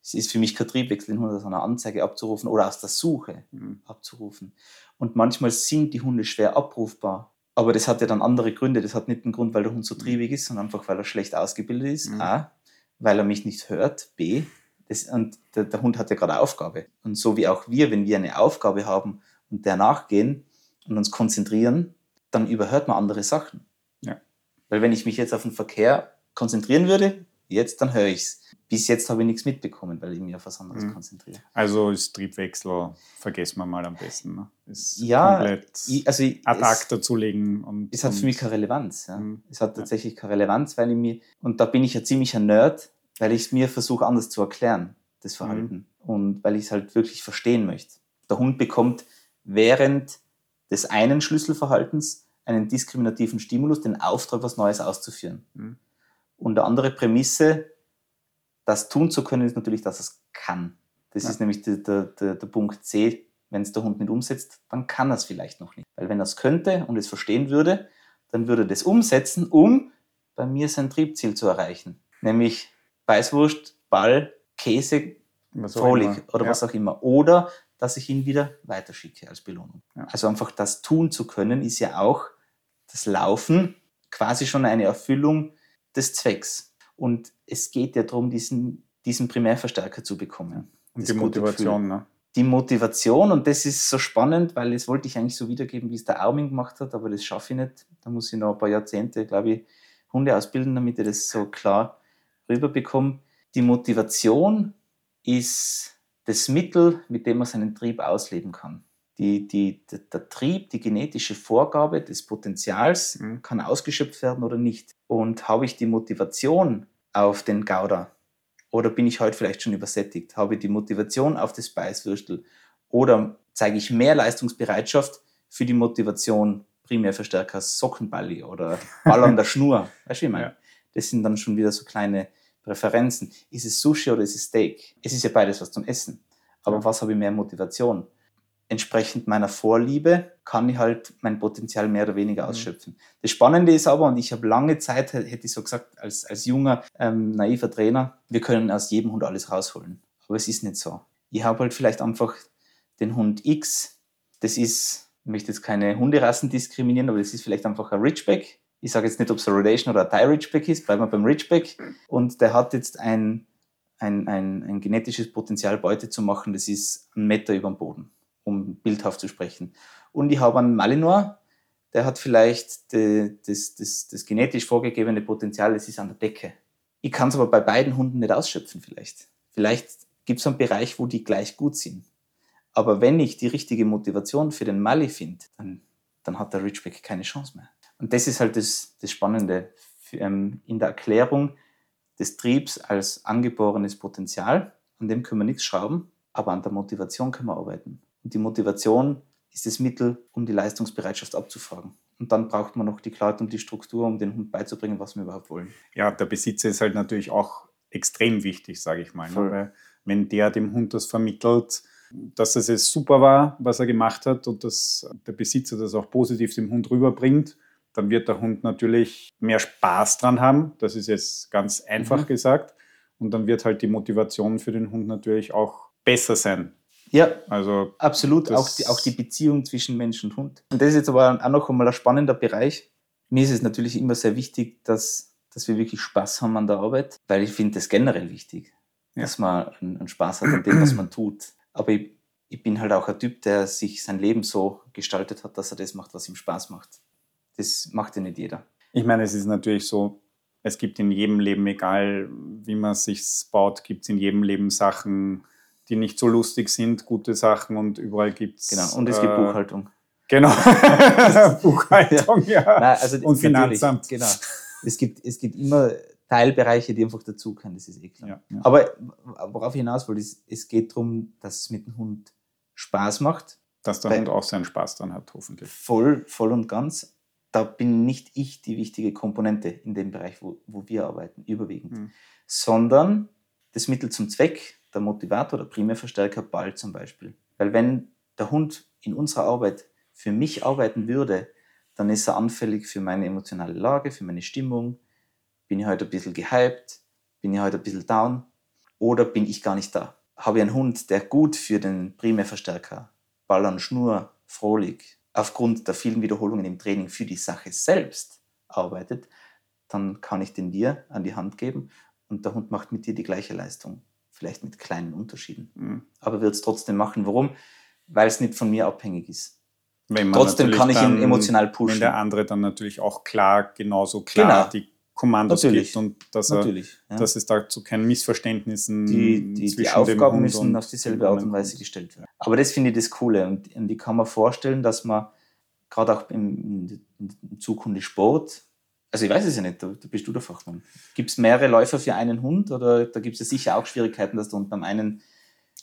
es ist für mich kein Triebwechsel, den Hund aus einer Anzeige abzurufen oder aus der Suche mhm. abzurufen. Und manchmal sind die Hunde schwer abrufbar. Aber das hat ja dann andere Gründe. Das hat nicht den Grund, weil der Hund so mhm. triebig ist, sondern einfach, weil er schlecht ausgebildet ist. Mhm. A, weil er mich nicht hört. B, das, und der, der Hund hat ja gerade Aufgabe. Und so wie auch wir, wenn wir eine Aufgabe haben und der nachgehen und uns konzentrieren, dann überhört man andere Sachen. Ja. Weil wenn ich mich jetzt auf den Verkehr konzentrieren würde, jetzt, dann höre ich es bis jetzt habe ich nichts mitbekommen, weil ich mich auf was anderes mhm. konzentriere. Also ist Triebwechsel, vergessen wir mal am besten. Ne? Ist ja, komplett ich, also ich, ad acta zulegen. Und, es hat für mich keine Relevanz. Ja. Mhm. Es hat tatsächlich keine Relevanz, weil ich mir, und da bin ich ja ziemlich ein Nerd, weil ich es mir versuche anders zu erklären, das Verhalten. Mhm. Und weil ich es halt wirklich verstehen möchte. Der Hund bekommt während des einen Schlüsselverhaltens einen diskriminativen Stimulus, den Auftrag, was Neues auszuführen. Mhm. Und eine andere Prämisse das tun zu können, ist natürlich, dass es kann. Das ja. ist nämlich der, der, der, Punkt C. Wenn es der Hund nicht umsetzt, dann kann er es vielleicht noch nicht. Weil wenn er es könnte und es verstehen würde, dann würde er das umsetzen, um bei mir sein Triebziel zu erreichen. Nämlich Weißwurst, Ball, Käse, Frohlich oder ja. was auch immer. Oder dass ich ihn wieder weiterschicke als Belohnung. Ja. Also einfach das tun zu können, ist ja auch das Laufen quasi schon eine Erfüllung des Zwecks. Und es geht ja darum, diesen, diesen Primärverstärker zu bekommen. Und die Motivation, ne? Die Motivation, und das ist so spannend, weil das wollte ich eigentlich so wiedergeben, wie es der Armin gemacht hat, aber das schaffe ich nicht. Da muss ich noch ein paar Jahrzehnte, glaube ich, Hunde ausbilden, damit ich das so klar rüberbekomme. Die Motivation ist das Mittel, mit dem man seinen Trieb ausleben kann. Die, die, der Trieb, die genetische Vorgabe des Potenzials mhm. kann ausgeschöpft werden oder nicht. Und habe ich die Motivation auf den Gouda oder bin ich heute vielleicht schon übersättigt? Habe ich die Motivation auf das Beißwürstel oder zeige ich mehr Leistungsbereitschaft für die Motivation Primärverstärker Sockenballi oder Ball an der Schnur? Weißt du, wie ich meine? Ja. Das sind dann schon wieder so kleine Präferenzen. Ist es Sushi oder ist es Steak? Es ist ja beides was zum Essen. Aber was habe ich mehr Motivation? Entsprechend meiner Vorliebe kann ich halt mein Potenzial mehr oder weniger mhm. ausschöpfen. Mhm. Das Spannende ist aber, und ich habe lange Zeit, hätte ich so gesagt, als, als junger, ähm, naiver Trainer, wir können aus jedem Hund alles rausholen. Aber es ist nicht so. Ich habe halt vielleicht einfach den Hund X, das ist, ich möchte jetzt keine Hunderassen diskriminieren, aber das ist vielleicht einfach ein Ridgeback ich sage jetzt nicht, ob es ein Rhodesian oder ein Thai Ridgeback ist, bleiben wir beim Ridgeback. Und der hat jetzt ein, ein, ein, ein genetisches Potenzial, Beute zu machen, das ist ein Meter über dem Boden, um bildhaft zu sprechen. Und ich habe einen Malinois, der hat vielleicht die, das, das, das genetisch vorgegebene Potenzial, das ist an der Decke. Ich kann es aber bei beiden Hunden nicht ausschöpfen vielleicht. Vielleicht gibt es einen Bereich, wo die gleich gut sind. Aber wenn ich die richtige Motivation für den Mali finde, dann, dann hat der Ridgeback keine Chance mehr. Und das ist halt das, das Spannende ähm, in der Erklärung des Triebs als angeborenes Potenzial. An dem können wir nichts schrauben, aber an der Motivation können wir arbeiten. Und die Motivation ist das Mittel, um die Leistungsbereitschaft abzufragen. Und dann braucht man noch die Klarheit und die Struktur, um den Hund beizubringen, was wir überhaupt wollen. Ja, der Besitzer ist halt natürlich auch extrem wichtig, sage ich mal. Ne? Weil wenn der dem Hund das vermittelt, dass es super war, was er gemacht hat und dass der Besitzer das auch positiv dem Hund rüberbringt, dann wird der Hund natürlich mehr Spaß dran haben. Das ist jetzt ganz einfach mhm. gesagt. Und dann wird halt die Motivation für den Hund natürlich auch besser sein. Ja, also absolut. Auch die, auch die Beziehung zwischen Mensch und Hund. Und das ist jetzt aber auch noch einmal ein spannender Bereich. Mir ist es natürlich immer sehr wichtig, dass, dass wir wirklich Spaß haben an der Arbeit, weil ich finde das generell wichtig, ja. dass man einen Spaß hat an dem, was man tut. Aber ich, ich bin halt auch ein Typ, der sich sein Leben so gestaltet hat, dass er das macht, was ihm Spaß macht. Das macht ja nicht jeder. Ich meine, es ist natürlich so, es gibt in jedem Leben, egal wie man sich baut, gibt es in jedem Leben Sachen, die nicht so lustig sind, gute Sachen und überall gibt es. Genau, und es äh, gibt Buchhaltung. Genau, Buchhaltung, ja. ja. Nein, also und Finanzamt. Genau. Es gibt, es gibt immer Teilbereiche, die einfach dazukommen, das ist eh klar. Ja, ja. Aber worauf ich hinaus wollte, ist, es geht darum, dass es mit dem Hund Spaß macht. Dass der Hund auch seinen Spaß dran hat, hoffentlich. Voll, voll und ganz da bin nicht ich die wichtige Komponente in dem Bereich, wo, wo wir arbeiten, überwiegend, mhm. sondern das Mittel zum Zweck, der Motivator, der Primärverstärker, Ball zum Beispiel. Weil wenn der Hund in unserer Arbeit für mich arbeiten würde, dann ist er anfällig für meine emotionale Lage, für meine Stimmung. Bin ich heute ein bisschen gehypt? Bin ich heute ein bisschen down? Oder bin ich gar nicht da? Habe ich einen Hund, der gut für den Primärverstärker, Ball an Schnur, Frohlich, aufgrund der vielen Wiederholungen im Training für die Sache selbst arbeitet, dann kann ich den dir an die Hand geben und der Hund macht mit dir die gleiche Leistung. Vielleicht mit kleinen Unterschieden. Mhm. Aber wird es trotzdem machen. Warum? Weil es nicht von mir abhängig ist. trotzdem kann ich ihn emotional pushen. Wenn der andere dann natürlich auch klar, genauso klar genau. die Kommandos Natürlich. gibt und dass, er, ja. dass es dazu keinen Missverständnissen die, die, die Aufgaben müssen auf dieselbe Art und Weise gestellt werden. Aber das finde ich das Coole und, und ich kann mir vorstellen, dass man gerade auch im, im Zukunft Sport, also ich weiß es ja nicht, da, da bist du der Fachmann. Gibt es mehrere Läufer für einen Hund oder da gibt es ja sicher auch Schwierigkeiten, dass du beim einen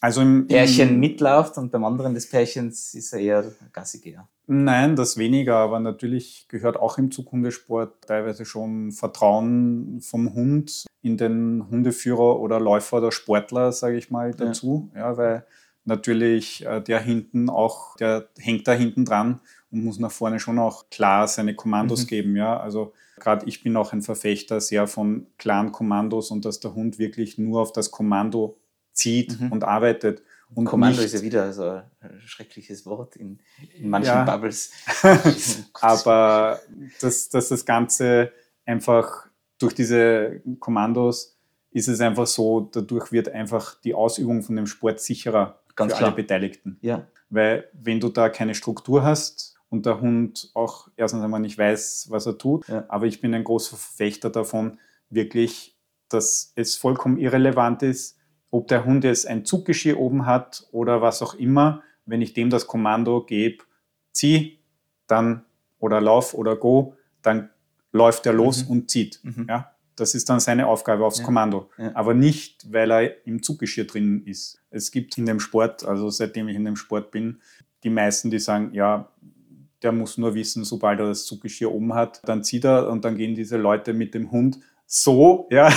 also im, Pärchen im, mitläuft und beim anderen des Pärchens ist er eher Gassigeher. Nein, das weniger, aber natürlich gehört auch im Zughundesport teilweise schon Vertrauen vom Hund in den Hundeführer oder Läufer oder Sportler, sage ich mal, dazu. Ja. ja. weil natürlich äh, der hinten auch, der hängt da hinten dran und muss nach vorne schon auch klar seine Kommandos mhm. geben. Ja, also gerade ich bin auch ein Verfechter sehr von klaren Kommandos und dass der Hund wirklich nur auf das Kommando zieht mhm. und arbeitet. Und Kommando ist ja wieder so ein schreckliches Wort in, in manchen ja. Bubbles. Aber dass, dass das Ganze einfach durch diese Kommandos ist es einfach so, dadurch wird einfach die Ausübung von dem Sport sicherer. Ganz für klar. alle Beteiligten. Ja. Weil wenn du da keine Struktur hast und der Hund auch erstens einmal nicht weiß, was er tut, Ja. aber ich bin ein großer Verfechter davon, wirklich, dass es vollkommen irrelevant ist, ob der Hund jetzt ein Zuggeschirr oben hat oder was auch immer, wenn ich dem das Kommando gebe, zieh, dann oder lauf oder go, dann läuft er los Mhm. und zieht. Mhm. Ja? Das ist dann seine Aufgabe aufs Ja. Kommando. Ja. Aber nicht, weil er im Zuggeschirr drin ist. Es gibt in dem Sport, also seitdem ich in dem Sport bin, die meisten, die sagen, ja, der muss nur wissen, sobald er das Zuggeschirr oben hat, dann zieht er und dann gehen diese Leute mit dem Hund so, ja,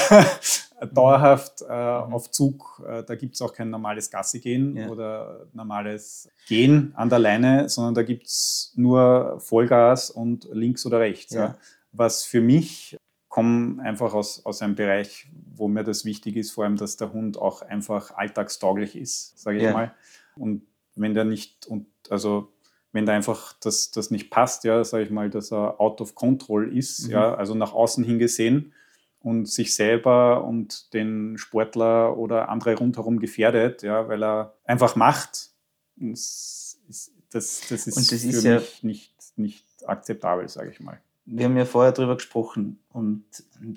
dauerhaft äh, Mhm. auf Zug. Äh, da gibt es auch kein normales Gassi gehen Ja. oder normales Gehen an der Leine, sondern da gibt es nur Vollgas und links oder rechts. Ja. Ja. Was für mich komme einfach aus, aus einem Bereich, wo mir das wichtig ist, vor allem, dass der Hund auch einfach alltagstauglich ist, sage ich mal. Und wenn der nicht, und also wenn da einfach das, das nicht passt, ja, sage ich mal, dass er out of control ist, Mhm. ja, also nach außen hin gesehen und sich selber und den Sportler oder andere rundherum gefährdet, ja, weil er einfach macht, das ist, das, das ist, Und das für ist ja- mich nicht, nicht akzeptabel, sage ich mal. Wir haben ja vorher darüber gesprochen und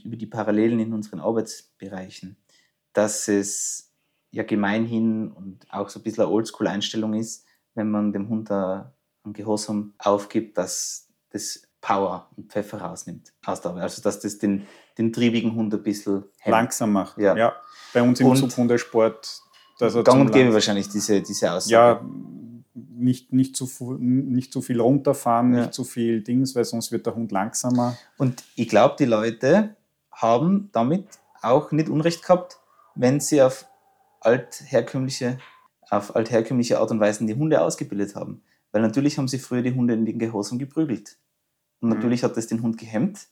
über die Parallelen in unseren Arbeitsbereichen, dass es ja gemeinhin und auch so ein bisschen eine Oldschool-Einstellung ist, wenn man dem Hund da einen Gehorsam aufgibt, dass das Power und Pfeffer rausnimmt aus der Arbeit. Also dass das den, den triebigen Hund ein bisschen hemmt. Langsam macht. Ja. Bei uns im Und- dass er Gang und gäbe wahrscheinlich diese, diese Aussage. ja, nicht, nicht, zu, nicht zu viel runterfahren, Ja. nicht zu viel Dings, weil sonst wird der Hund langsamer. Und ich glaube, die Leute haben damit auch nicht Unrecht gehabt, wenn sie auf altherkömmliche, auf altherkömmliche Art und Weise die Hunde ausgebildet haben. Weil natürlich haben sie früher die Hunde in den Gehorsam geprügelt. Und Mhm. natürlich hat das den Hund gehemmt.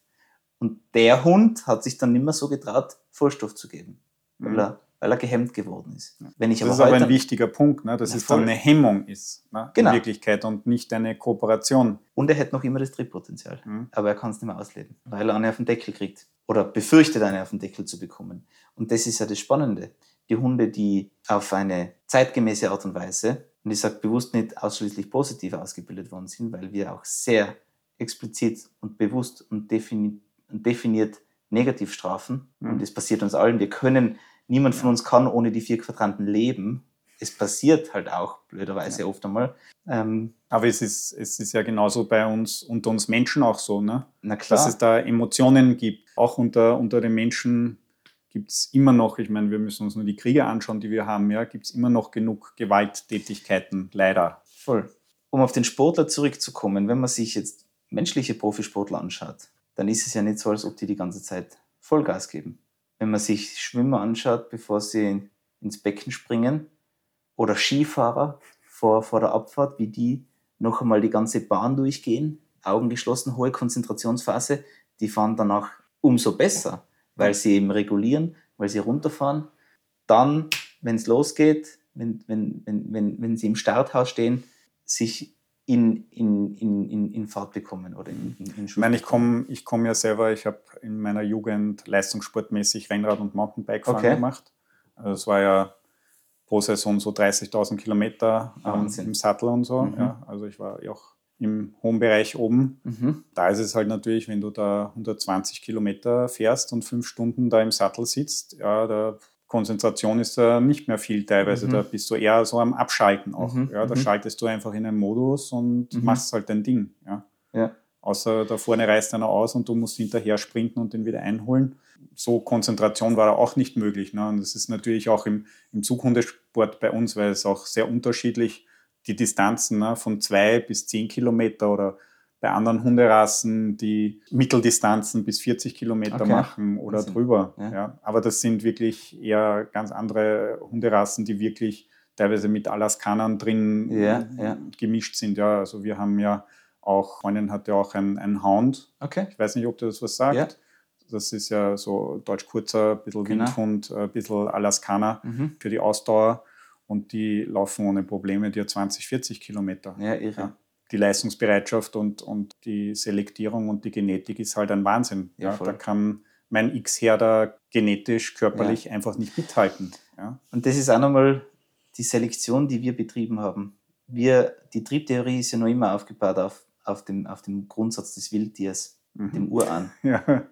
Und der Hund hat sich dann nicht mehr so getraut, Vorstoff zu geben, weil, Mhm. er, weil er gehemmt geworden ist. Wenn ich Das aber ist aber ein wichtiger Punkt, ne? dass Ja, es dann eine Hemmung ist, ne? Genau. in Wirklichkeit und nicht eine Kooperation. und er hätte noch immer das Triebpotenzial. Mhm. aber er kann es nicht mehr ausleben, weil er eine auf den Deckel kriegt oder befürchtet, eine auf den Deckel zu bekommen. Und das ist ja das Spannende. Die Hunde, die auf eine zeitgemäße Art und Weise, und ich sage bewusst nicht ausschließlich positiv ausgebildet worden sind, weil wir auch sehr explizit und bewusst und, defini und definiert negativ strafen. Mhm. Und das passiert uns allen. Wir können, niemand von uns kann ohne die vier Quadranten leben. Es passiert halt auch blöderweise oft einmal. Ähm, Aber es ist, es ist ja genauso bei uns, unter uns Menschen auch so, ne? na klar. dass es da Emotionen gibt. Auch unter, unter den Menschen gibt es immer noch, ich meine, wir müssen uns nur die Kriege anschauen, die wir haben, ja, gibt es immer noch genug Gewalttätigkeiten, leider. Voll. Um auf den Sportler zurückzukommen, wenn man sich jetzt menschliche Profisportler anschaut, dann ist es ja nicht so, als ob die die ganze Zeit Vollgas geben. Wenn man sich Schwimmer anschaut, bevor sie ins Becken springen, oder Skifahrer vor, vor der Abfahrt, wie die noch einmal die ganze Bahn durchgehen, Augen geschlossen, hohe Konzentrationsphase, die fahren danach umso besser, weil sie eben regulieren, weil sie runterfahren. Dann, wenn es losgeht, wenn, wenn, wenn, wenn, wenn sie im Starthaus stehen, sich in, in, in, in, Fahrt bekommen oder in, in, in Ich meine, ich komme ich komm ja selber, ich habe in meiner Jugend leistungssportmäßig Rennrad und Mountainbike-Fahren Okay. gemacht. Also es war ja pro Saison so 30.000 Kilometer ähm, im Sattel und so. Mhm. Ja. Also ich war ja auch im hohen Bereich oben. Mhm. Da ist es halt natürlich, wenn du da 120 Kilometer fährst und fünf Stunden da im Sattel sitzt, ja, da Konzentration ist da nicht mehr viel teilweise. Mhm. Da bist du eher so am Abschalten auch. Mhm, Ja, da mhm. schaltest du einfach in einen Modus und Mhm. machst halt dein Ding. Ja. Ja. Außer da vorne reißt einer aus und du musst hinterher sprinten und den wieder einholen. So Konzentration war da auch nicht möglich. Ne? Und das ist natürlich auch im, im Zughundesport bei uns, weil es auch sehr unterschiedlich die Distanzen ne? von zwei bis zehn Kilometer oder bei anderen Hunderassen, die Mitteldistanzen bis 40 Kilometer Okay. machen oder Wahnsinn. drüber. Ja. Ja. Aber das sind wirklich eher ganz andere Hunderassen, die wirklich teilweise mit Alaskanern drin Ja, ja. gemischt sind. Ja, also wir haben ja auch, Freundin hat ja auch einen, einen Hound. Okay. Ich weiß nicht, ob dir das was sagt. Das ist ja so deutsch kurzer, ein bisschen Genau. Windhund, ein bisschen Alaskaner Mhm. für die Ausdauer. Und die laufen ohne Probleme dir 20, 40 Kilometer. Ja, irre. Ja. Die Leistungsbereitschaft und, und die Selektierung und die Genetik ist halt ein Wahnsinn. Ja, Ja, da kann mein X-Herder genetisch, körperlich einfach nicht mithalten. Ja. Und das ist auch nochmal die Selektion, die wir betrieben haben, wir, die Triebtheorie ist ja noch immer aufgebaut auf, auf, dem, auf dem Grundsatz des Wildtiers, mhm. dem Urahn. Ja.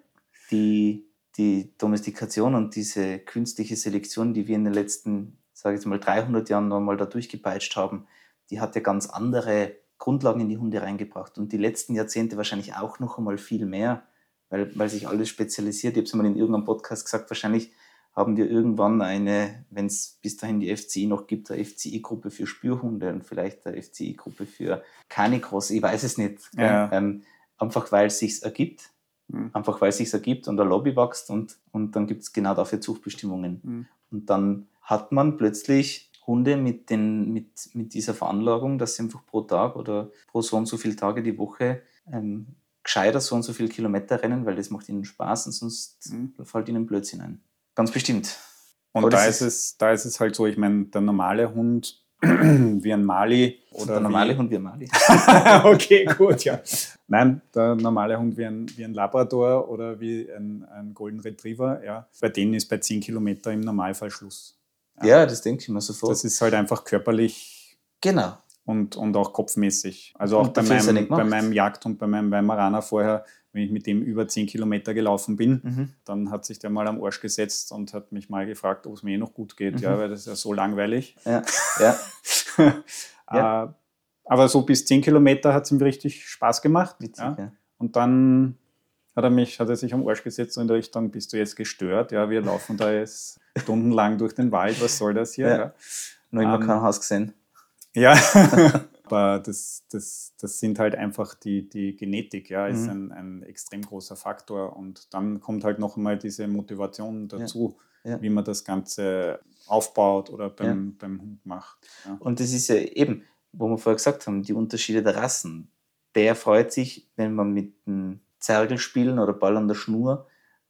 Die, die Domestikation und diese künstliche Selektion, die wir in den letzten, sage ich jetzt mal, 300 Jahren nochmal da durchgepeitscht haben, die hat ja ganz andere Grundlagen in die Hunde reingebracht. Und die letzten Jahrzehnte wahrscheinlich auch noch einmal viel mehr, weil, weil sich alles spezialisiert. Ich habe es mal in irgendeinem Podcast gesagt, wahrscheinlich haben wir irgendwann eine, wenn es bis dahin die FCI noch gibt, eine FCI-Gruppe für Spürhunde und vielleicht eine FCI-Gruppe für Canicross, ich weiß es nicht. Ja. Ähm, einfach weil es sich ergibt. Mhm. Einfach weil es sich ergibt und der Lobby wächst und, und dann gibt es genau dafür Zuchtbestimmungen. Mhm. Und dann hat man plötzlich Hunde mit, den, mit, mit dieser Veranlagung, dass sie einfach pro Tag oder pro so und so viele Tage die Woche ähm, gescheiter so und so viele Kilometer rennen, weil das macht ihnen Spaß und sonst mhm. fällt ihnen Blödsinn ein. Ganz bestimmt. Und da ist, es, da ist es halt so, ich meine, der normale Hund wie ein Mali. Oder der normale wie... Hund wie ein Mali. okay, gut, ja. Nein, der normale Hund wie ein, wie ein Labrador oder wie ein, ein Golden Retriever, ja. Bei denen ist bei 10 Kilometer im Normalfall Schluss. Ja, ja das denke ich mir sofort. Das ist halt einfach körperlich. Genau. Und, und auch kopfmäßig. Also auch bei meinem, bei meinem Jagdhund, bei meinem Weimaraner vorher, wenn ich mit dem über 10 Kilometer gelaufen bin, mhm. dann hat sich der mal am Arsch gesetzt und hat mich mal gefragt, ob es mir eh noch gut geht, mhm. ja, weil das ist ja so langweilig. Ja, ja. ja. Äh, aber so bis 10 Kilometer hat es ihm richtig Spaß gemacht. Witzig, ja. ja. Und dann hat er mich, hat er sich am Arsch gesetzt und in der Richtung, bist du jetzt gestört? Ja, wir laufen da jetzt stundenlang durch den Wald, was soll das hier? Ja. ja. Noch immer um, kein Haus gesehen. Ja, aber das, das, das sind halt einfach die, die Genetik, ja, ist mhm. ein, ein extrem großer Faktor. Und dann kommt halt noch einmal diese Motivation dazu, ja. Wie man das Ganze aufbaut oder beim, beim Hund macht. Und das ist ja eben, wo wir vorher gesagt haben, die Unterschiede der Rassen. Der freut sich, wenn man mit einem Zergel spielen oder Ball an der Schnur,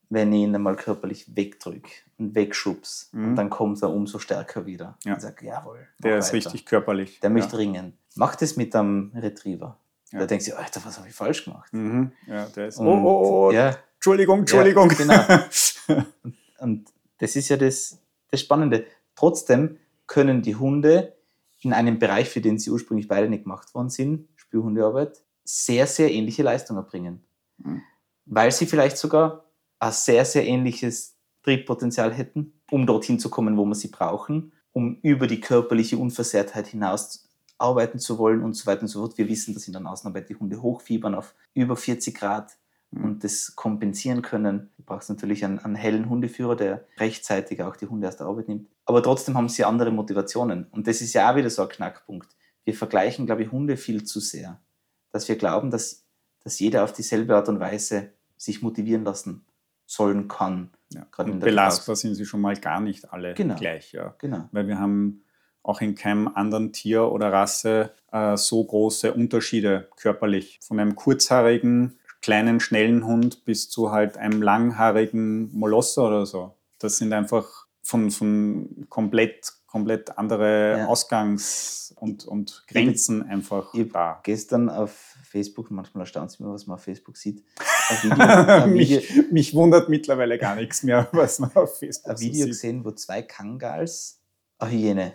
wenn ich ihn einmal körperlich wegdrücke und wegschubs. Mhm. Und dann kommt er umso stärker wieder. Ja. Und sagt, jawohl. Der ist weiter. richtig körperlich. Der ja. möchte ringen. Macht es mit einem Retriever. Ja. Da denkt sich, Alter, was habe ich falsch gemacht? Mhm. Ja, der ist. Und, oh, oh, oh, ja, Entschuldigung, Entschuldigung. Ja, genau. und, und das ist ja das, das Spannende. Trotzdem können die Hunde in einem Bereich, für den sie ursprünglich beide nicht gemacht worden sind, Spürhundearbeit, sehr, sehr ähnliche Leistungen erbringen. Mhm. Weil sie vielleicht sogar ein sehr, sehr ähnliches Triebpotenzial hätten, um dorthin zu kommen, wo wir sie brauchen, um über die körperliche Unversehrtheit hinaus arbeiten zu wollen und so weiter und so fort. Wir wissen, dass in der Außenarbeit die Hunde hochfiebern auf über 40 Grad mhm. und das kompensieren können. Du brauchst natürlich einen, einen, hellen Hundeführer, der rechtzeitig auch die Hunde aus der Arbeit nimmt. Aber trotzdem haben sie andere Motivationen. Und das ist ja auch wieder so ein Knackpunkt. Wir vergleichen, glaube ich, Hunde viel zu sehr. Dass wir glauben, dass, dass jeder auf dieselbe Art und Weise sich motivieren lassen sollen kann. Ja. Und belastbar sind sie schon mal gar nicht alle genau. gleich. Ja. Genau. Weil wir haben auch in keinem anderen Tier oder Rasse äh, so große Unterschiede körperlich. Von einem kurzhaarigen, kleinen, schnellen Hund bis zu halt einem langhaarigen Molosser oder so. Das sind einfach von, von komplett, komplett andere ja. Ausgangs- und, und Grenzen einfach ich da. Gestern auf Facebook, manchmal erstaunt es mich, was man auf Facebook sieht. Video, ein Video, mich, mich, wundert mittlerweile gar nichts mehr, was man auf Facebook Ein Video so gesehen, wo zwei Kangals eine Hyäne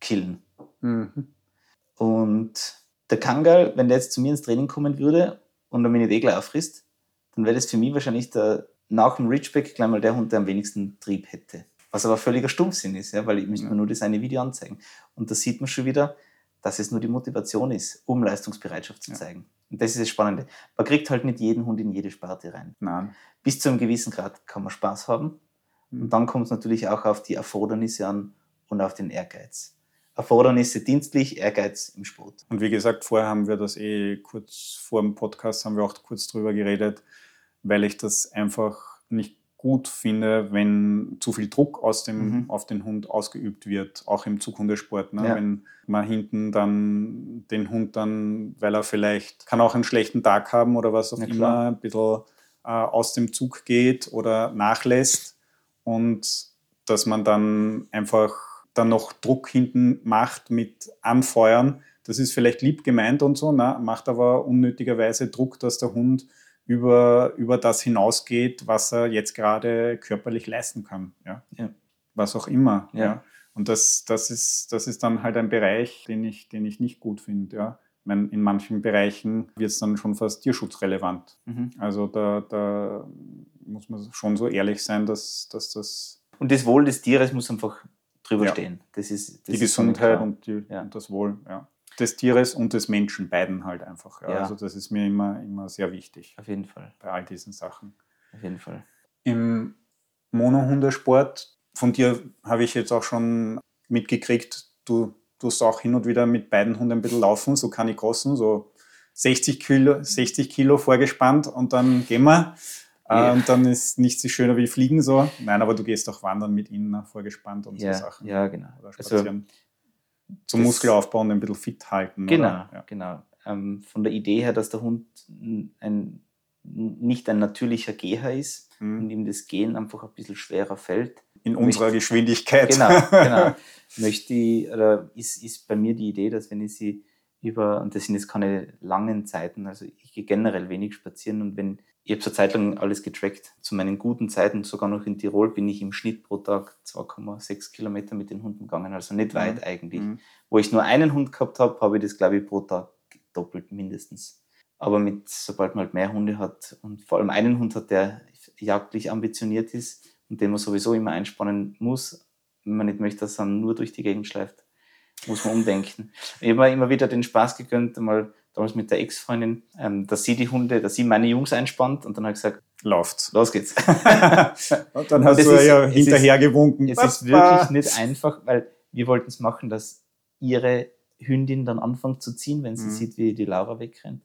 killen. Mhm. Und der Kangal, wenn der jetzt zu mir ins Training kommen würde und er mich nicht eh gleich auffrisst, dann wäre das für mich wahrscheinlich der, nach dem Ridgeback gleich mal der Hund, der am wenigsten Trieb hätte. Was aber völliger Stumpfsinn ist, ja, weil ich müsste mir nur das eine Video anzeigen. Und da sieht man schon wieder, dass es nur die Motivation ist, um Leistungsbereitschaft zu zeigen. Und das ist das Spannende. Man kriegt halt nicht jeden Hund in jede Sparte rein. Nein. Bis zu einem gewissen Grad kann man Spaß haben. Und mhm. dann kommt es natürlich auch auf die Erfordernisse an und auf den Ehrgeiz. Erfordernisse dienstlich, Ehrgeiz im Sport. Und wie gesagt, vorher haben wir das eh kurz vor dem Podcast haben wir auch kurz drüber geredet, weil ich das einfach nicht gut finde, wenn zu viel Druck aus dem, mhm. auf den Hund ausgeübt wird, auch im Zughundesport. Ne? Ja. Wenn man hinten dann den Hund dann, weil er vielleicht, kann auch einen schlechten Tag haben oder was auch ja, immer, ein bisschen äh, aus dem Zug geht oder nachlässt und dass man dann einfach dann noch Druck hinten macht mit Anfeuern. Das ist vielleicht lieb gemeint und so, ne? macht aber unnötigerweise Druck, dass der Hund über, über das hinausgeht, was er jetzt gerade körperlich leisten kann. Ja? ja. Was auch immer. Ja. ja. Und das, das, ist, das ist dann halt ein Bereich, den ich, den ich nicht gut finde. Ja. Meine, in manchen Bereichen wird es dann schon fast tierschutzrelevant. Mhm. Also da, da muss man schon so ehrlich sein, dass, dass das. Und das Wohl des Tieres muss einfach drüber ja. stehen. Das ist, das die ist Gesundheit und, die, und, das Wohl ja. Des Tieres und des Menschen, beiden halt einfach. Ja. Also das ist mir immer, immer sehr wichtig. Auf jeden Fall. Bei all diesen Sachen. Auf jeden Fall. Im Monohundesport, von dir habe ich jetzt auch schon mitgekriegt, du tust auch hin und wieder mit beiden Hunden ein bisschen laufen, so kann ich kosten, so 60 Kilo, 60 Kilo vorgespannt und dann gehen wir. Ja. Und dann ist nichts so schöner wie Fliegen so. Nein, aber du gehst auch wandern mit ihnen ne, vorgespannt und ja, so Sachen. Ja, genau. Oder also spazieren. Also, Zum Muskelaufbau und ein bisschen fit halten. Genau, ja. genau. Ähm, von der Idee her, dass der Hund ein, nicht ein natürlicher Geher ist mhm. und ihm das Gehen einfach ein bisschen schwerer fällt. In unserer möchte, Geschwindigkeit. Genau, genau. möchte ich, oder ist, ist bei mir die Idee, dass wenn ich sie über, und das sind jetzt keine langen Zeiten, also ich gehe generell wenig spazieren und wenn ich habe so Zeit lang alles getrackt. Zu meinen guten Zeiten, sogar noch in Tirol, bin ich im Schnitt pro Tag 2,6 Kilometer mit den Hunden gegangen. Also nicht weit mhm. eigentlich. Mhm. Wo ich nur einen Hund gehabt habe, habe ich das, glaube ich, pro Tag doppelt mindestens. Aber mit, sobald man halt mehr Hunde hat und vor allem einen Hund hat, der jagdlich ambitioniert ist und den man sowieso immer einspannen muss, wenn man nicht möchte, dass er nur durch die Gegend schleift, muss man umdenken. Ich habe mir immer wieder den Spaß gegönnt, mal damals mit der Ex-Freundin, ähm, dass sie die Hunde, dass sie meine Jungs einspannt und dann habe ich gesagt, läuft's. Los geht's. und dann hast du ist, ja hinterher gewunken. Es ist wirklich nicht einfach, weil wir wollten es machen, dass ihre Hündin dann anfängt zu ziehen, wenn sie mhm. sieht, wie die Laura wegrennt.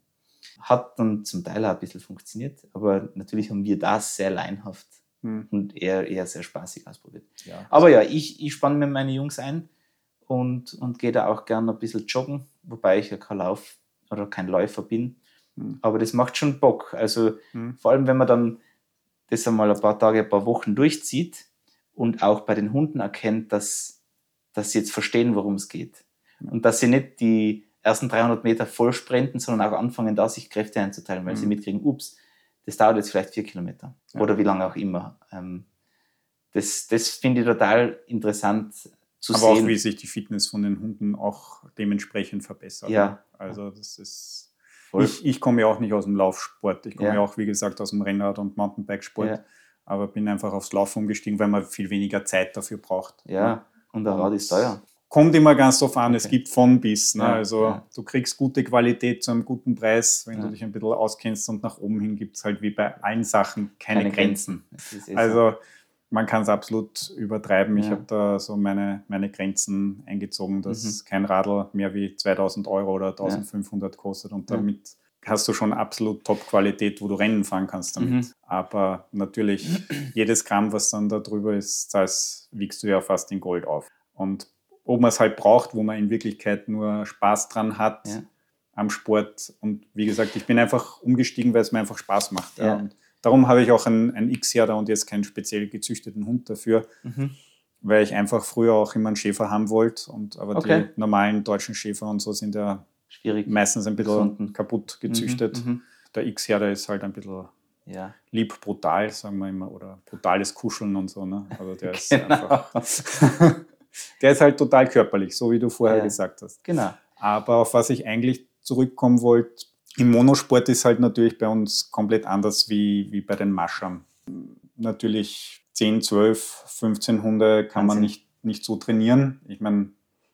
Hat dann zum Teil auch ein bisschen funktioniert, aber natürlich haben wir das sehr leinhaft mhm. und eher, eher sehr spaßig ausprobiert. Ja. Aber ja, ich, ich spanne mir meine Jungs ein und, und gehe da auch gerne ein bisschen joggen, wobei ich ja kein Lauf oder kein Läufer bin. Mhm. Aber das macht schon Bock. Also mhm. vor allem, wenn man dann das einmal ein paar Tage, ein paar Wochen durchzieht und auch bei den Hunden erkennt, dass, dass sie jetzt verstehen, worum es geht. Und dass sie nicht die ersten 300 Meter voll sprinten, sondern auch anfangen, da sich Kräfte einzuteilen, weil mhm. sie mitkriegen, ups, das dauert jetzt vielleicht vier Kilometer ja. oder wie lange auch immer. Ähm, das das finde ich total interessant zu Aber sehen. Aber auch, wie sich die Fitness von den Hunden auch dementsprechend verbessert. Ja. Ne? Also das ist. Ich, ich komme ja auch nicht aus dem Laufsport. Ich komme ja. ja. auch, wie gesagt, aus dem Rennrad- und Mountainbikesport. Ja. Aber bin einfach aufs Laufen umgestiegen, weil man viel weniger Zeit dafür braucht. Ja, und der Rad ist teuer. Kommt immer ganz drauf an, okay. es gibt von bis. Ne? Ja, also du kriegst gute Qualität zu einem guten Preis, wenn du dich ein bisschen auskennst und nach oben hin gibt es halt wie bei allen Sachen keine, keine Grenzen. Grenzen. Eh also so man kann es absolut übertreiben. Ja. Ich habe da so meine, meine Grenzen eingezogen, dass mhm. kein Radl mehr wie 2000 Euro oder 1500 ja. kostet und damit hast du schon absolut Top-Qualität, wo du Rennen fahren kannst damit. Mhm. Aber natürlich, jedes Gramm, was dann da drüber ist, das wiegst du ja fast in Gold auf. Und ob man es halt braucht, wo man in Wirklichkeit nur Spaß dran hat ja. am Sport. Und wie gesagt, ich bin einfach umgestiegen, weil es mir einfach Spaß macht. Ja. Und Darum habe ich auch ein, ein X-Herder und jetzt keinen speziell gezüchteten Hund dafür, mhm. weil ich einfach früher auch immer einen Schäfer haben wollte. Und, aber okay. die normalen deutschen Schäfer und so sind ja Schwierig. meistens ein bisschen Gefunden. kaputt gezüchtet. Mhm, mhm. Der X-Herder ist halt ein bisschen ja. lieb brutal, sagen wir immer, oder brutales Kuscheln und so. Ne? Also der ist genau. einfach. der ist halt total körperlich, so wie du vorher ja. gesagt hast. Genau. Aber auf was ich eigentlich zurückkommen wollte, im Monosport ist halt natürlich bei uns komplett anders wie, wie bei den Maschern. Natürlich 10, 12, 15 Hunde kann Wahnsinn. man nicht, nicht so trainieren. Ich meine,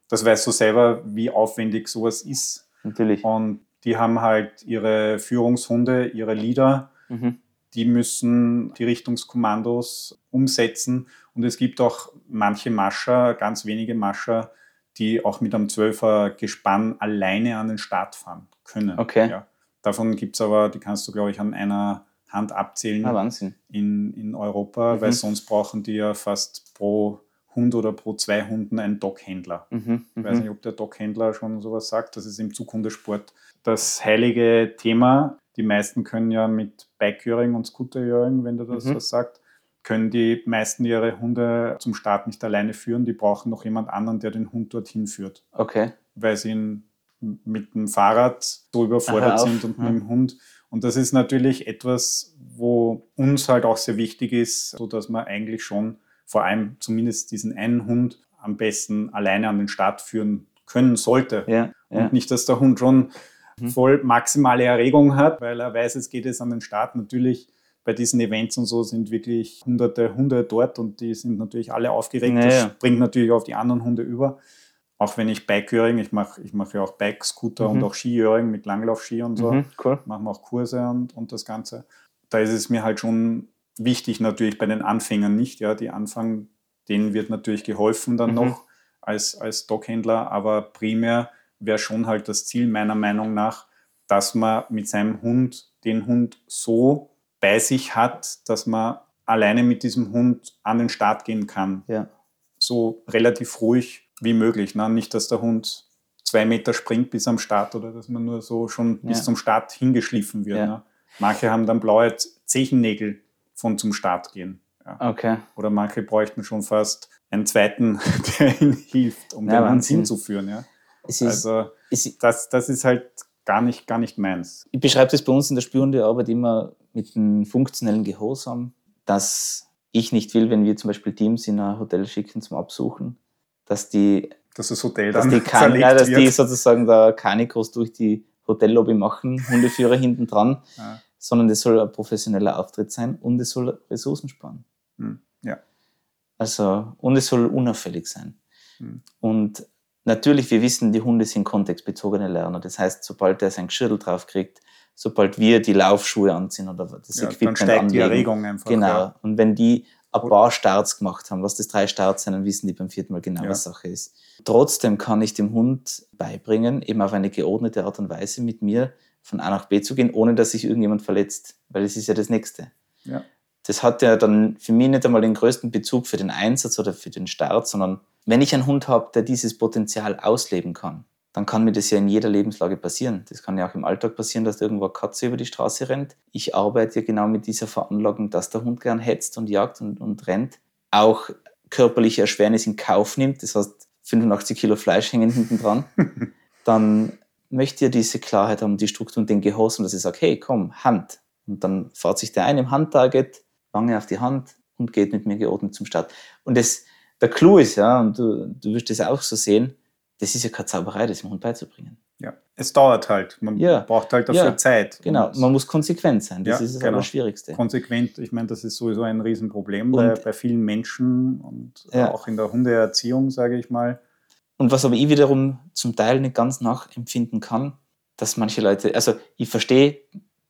das weißt du selber, wie aufwendig sowas ist. Natürlich. Und die haben halt ihre Führungshunde, ihre Leader, mhm. die müssen die Richtungskommandos umsetzen. Und es gibt auch manche Mascher, ganz wenige Mascher, die auch mit einem Zwölfer Gespann alleine an den Start fahren können. Okay. Ja. Davon gibt es aber, die kannst du, glaube ich, an einer Hand abzählen ah, Wahnsinn. In, in Europa, mhm. weil sonst brauchen die ja fast pro Hund oder pro zwei Hunden einen Dockhändler. Mhm. Ich weiß mhm. nicht, ob der Dockhändler schon sowas sagt. Das ist im Zughundesport das heilige Thema. Die meisten können ja mit Bikejöring und Scooterjöring, wenn du das mhm. was sagt, können die meisten ihre Hunde zum Start nicht alleine führen. Die brauchen noch jemand anderen, der den Hund dorthin führt. Okay. Weil sie ihn mit dem Fahrrad so überfordert sind und mit dem Hund. Und das ist natürlich etwas, wo uns halt auch sehr wichtig ist, so dass man eigentlich schon vor allem zumindest diesen einen Hund am besten alleine an den Start führen können sollte. Ja, ja. Und nicht, dass der Hund schon Mhm. voll maximale Erregung hat, weil er weiß, es geht jetzt an den Start. Natürlich bei diesen Events und so sind wirklich hunderte Hunde dort und die sind natürlich alle aufgeregt. Ja, das springt natürlich auf die anderen Hunde über. Auch wenn ich Bikeöring, ich mache ich mach ja auch Bike, Scooter Mhm. und auch Skiöring mit Langlaufski und so Mhm, cool. machen wir auch Kurse und, und das Ganze. Da ist es mir halt schon wichtig, natürlich bei den Anfängern nicht. Ja, die anfangen, denen wird natürlich geholfen dann Mhm. noch als, als Doghändler, aber primär wäre schon halt das Ziel meiner Meinung nach, dass man mit seinem Hund den Hund so bei sich hat, dass man alleine mit diesem Hund an den Start gehen kann. Ja. So relativ ruhig wie möglich. Ne? Nicht, dass der Hund zwei Meter springt bis am Start oder dass man nur so schon bis Ja. zum Start hingeschliffen wird. Ja. Ne? Manche haben dann blaue Zechennägel von zum Start gehen. Ja. Okay. Oder manche bräuchten schon fast einen zweiten, der ihnen hilft, um Ja, den Hund Wahnsinn. hinzuführen. Ja. Ist, Also das, das ist halt gar nicht, gar nicht meins. ich beschreibe das bei uns in der Spürhundearbeit immer mit einem funktionellen Gehorsam, dass ich nicht will, wenn wir zum Beispiel Teams in ein Hotel schicken zum Absuchen, dass die, Dass das Hotel dass dann die, kan ja, dass die sozusagen da Canicross durch die Hotellobby machen, Hundeführer hinten dran, Ja. sondern das soll ein professioneller Auftritt sein und es soll Ressourcen sparen. Hm, ja. Also, und es soll unauffällig sein. Hm. Und natürlich, wir wissen, die Hunde sind kontextbezogene Lerner. Das heißt, sobald er sein Geschirr drauf kriegt, sobald wir die Laufschuhe anziehen oder das Ja, dann Equipment steigt die anlegen, Erregung einfach. Genau. Ja. Und wenn die ein paar Starts gemacht haben, was das drei Starts sind, dann wissen die beim vierten Mal genau, Ja. was Sache ist. Trotzdem kann ich dem Hund beibringen, eben auf eine geordnete Art und Weise mit mir von A nach B zu gehen, ohne dass sich irgendjemand verletzt. Weil das ist ja das Nächste. Ja. Das hat ja dann für mich nicht einmal den größten Bezug für den Einsatz oder für den Start, sondern wenn ich einen Hund habe, der dieses Potenzial ausleben kann, dann kann mir das ja in jeder Lebenslage passieren. Das kann ja auch im Alltag passieren, dass irgendwo eine Katze über die Straße rennt. Ich arbeite ja genau mit dieser Veranlagung, dass der Hund gern hetzt und jagt und, und rennt. Auch körperliche Erschwernis in Kauf nimmt, das heißt 85 Kilo Fleisch hängen hinten dran, dann möchte ihr diese Klarheit haben, die Struktur und den Gehorsam, dass ich sage, hey, komm, Hand. Und dann fährt sich der ein im Handtarget, Wange auf die Hand und geht mit mir geordnet zum Start. Und das, der Clou ist, ja, und du, du wirst das auch so sehen, das ist ja keine Zauberei, das dem Hund beizubringen. Ja. Es dauert halt. Man Ja. braucht halt dafür Ja. Zeit. Genau, man muss konsequent sein, das Ja, ist das genau. Allerschwierigste. konsequent, ich meine, das ist sowieso ein Riesenproblem bei, bei vielen Menschen und auch in der Hundeerziehung, sage ich mal. Und was aber ich wiederum zum Teil nicht ganz nachempfinden kann, dass manche Leute, also ich verstehe,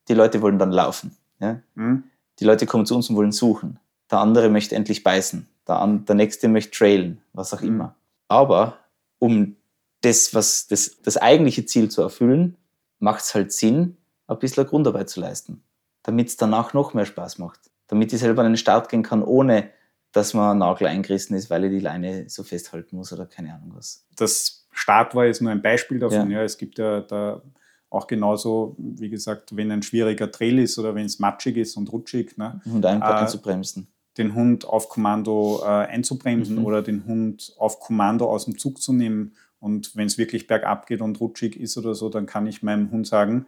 die Leute wollen dann laufen. Ja? Hm? Die Leute kommen zu uns und wollen suchen. Der andere möchte endlich beißen. Der, der nächste möchte trailen, was auch Mhm. immer. Aber um das, was das, das eigentliche Ziel zu erfüllen, macht es halt Sinn, ein bisschen Grundarbeit zu leisten, damit es danach noch mehr Spaß macht. Damit ich selber an den Start gehen kann, ohne dass man Nagel eingerissen ist, weil ich die Leine so festhalten muss oder keine Ahnung was. Das Start war jetzt nur ein Beispiel davon. Ja. Ja. es gibt ja da auch genauso, wie gesagt, wenn ein schwieriger Trail ist oder wenn es matschig ist und rutschig, ne, Hund einpacken Äh, zu bremsen. den Hund auf Kommando äh, einzubremsen Mhm. oder den Hund auf Kommando aus dem Zug zu nehmen. Und wenn es wirklich bergab geht und rutschig ist oder so, dann kann ich meinem Hund sagen,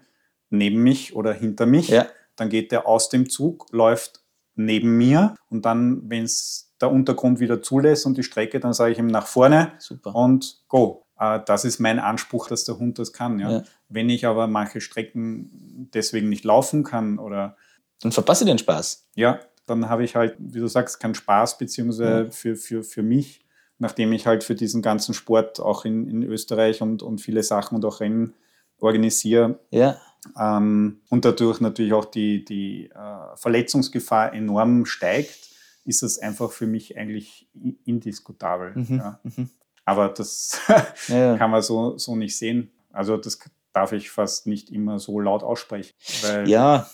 neben mich oder hinter mich. Ja, Dann geht der aus dem Zug, läuft neben mir und dann, wenn es der Untergrund wieder zulässt und die Strecke, dann sage ich ihm nach vorne super. und go. Äh, Das ist mein Anspruch, dass der Hund das kann. Ja. Ja. Wenn ich aber manche Strecken deswegen nicht laufen kann oder Dann verpasse ich den Spaß. ja, dann habe ich halt, wie du sagst, keinen Spaß, beziehungsweise für, für, für mich, nachdem ich halt für diesen ganzen Sport auch in, in Österreich und, und viele Sachen und auch Rennen organisiere Ja, ähm, und dadurch natürlich auch die, die äh, Verletzungsgefahr enorm steigt, ist es einfach für mich eigentlich indiskutabel. Mhm. Ja. Mhm. Aber das ja, kann man so, so nicht sehen. Also das darf ich fast nicht immer so laut aussprechen. Ja,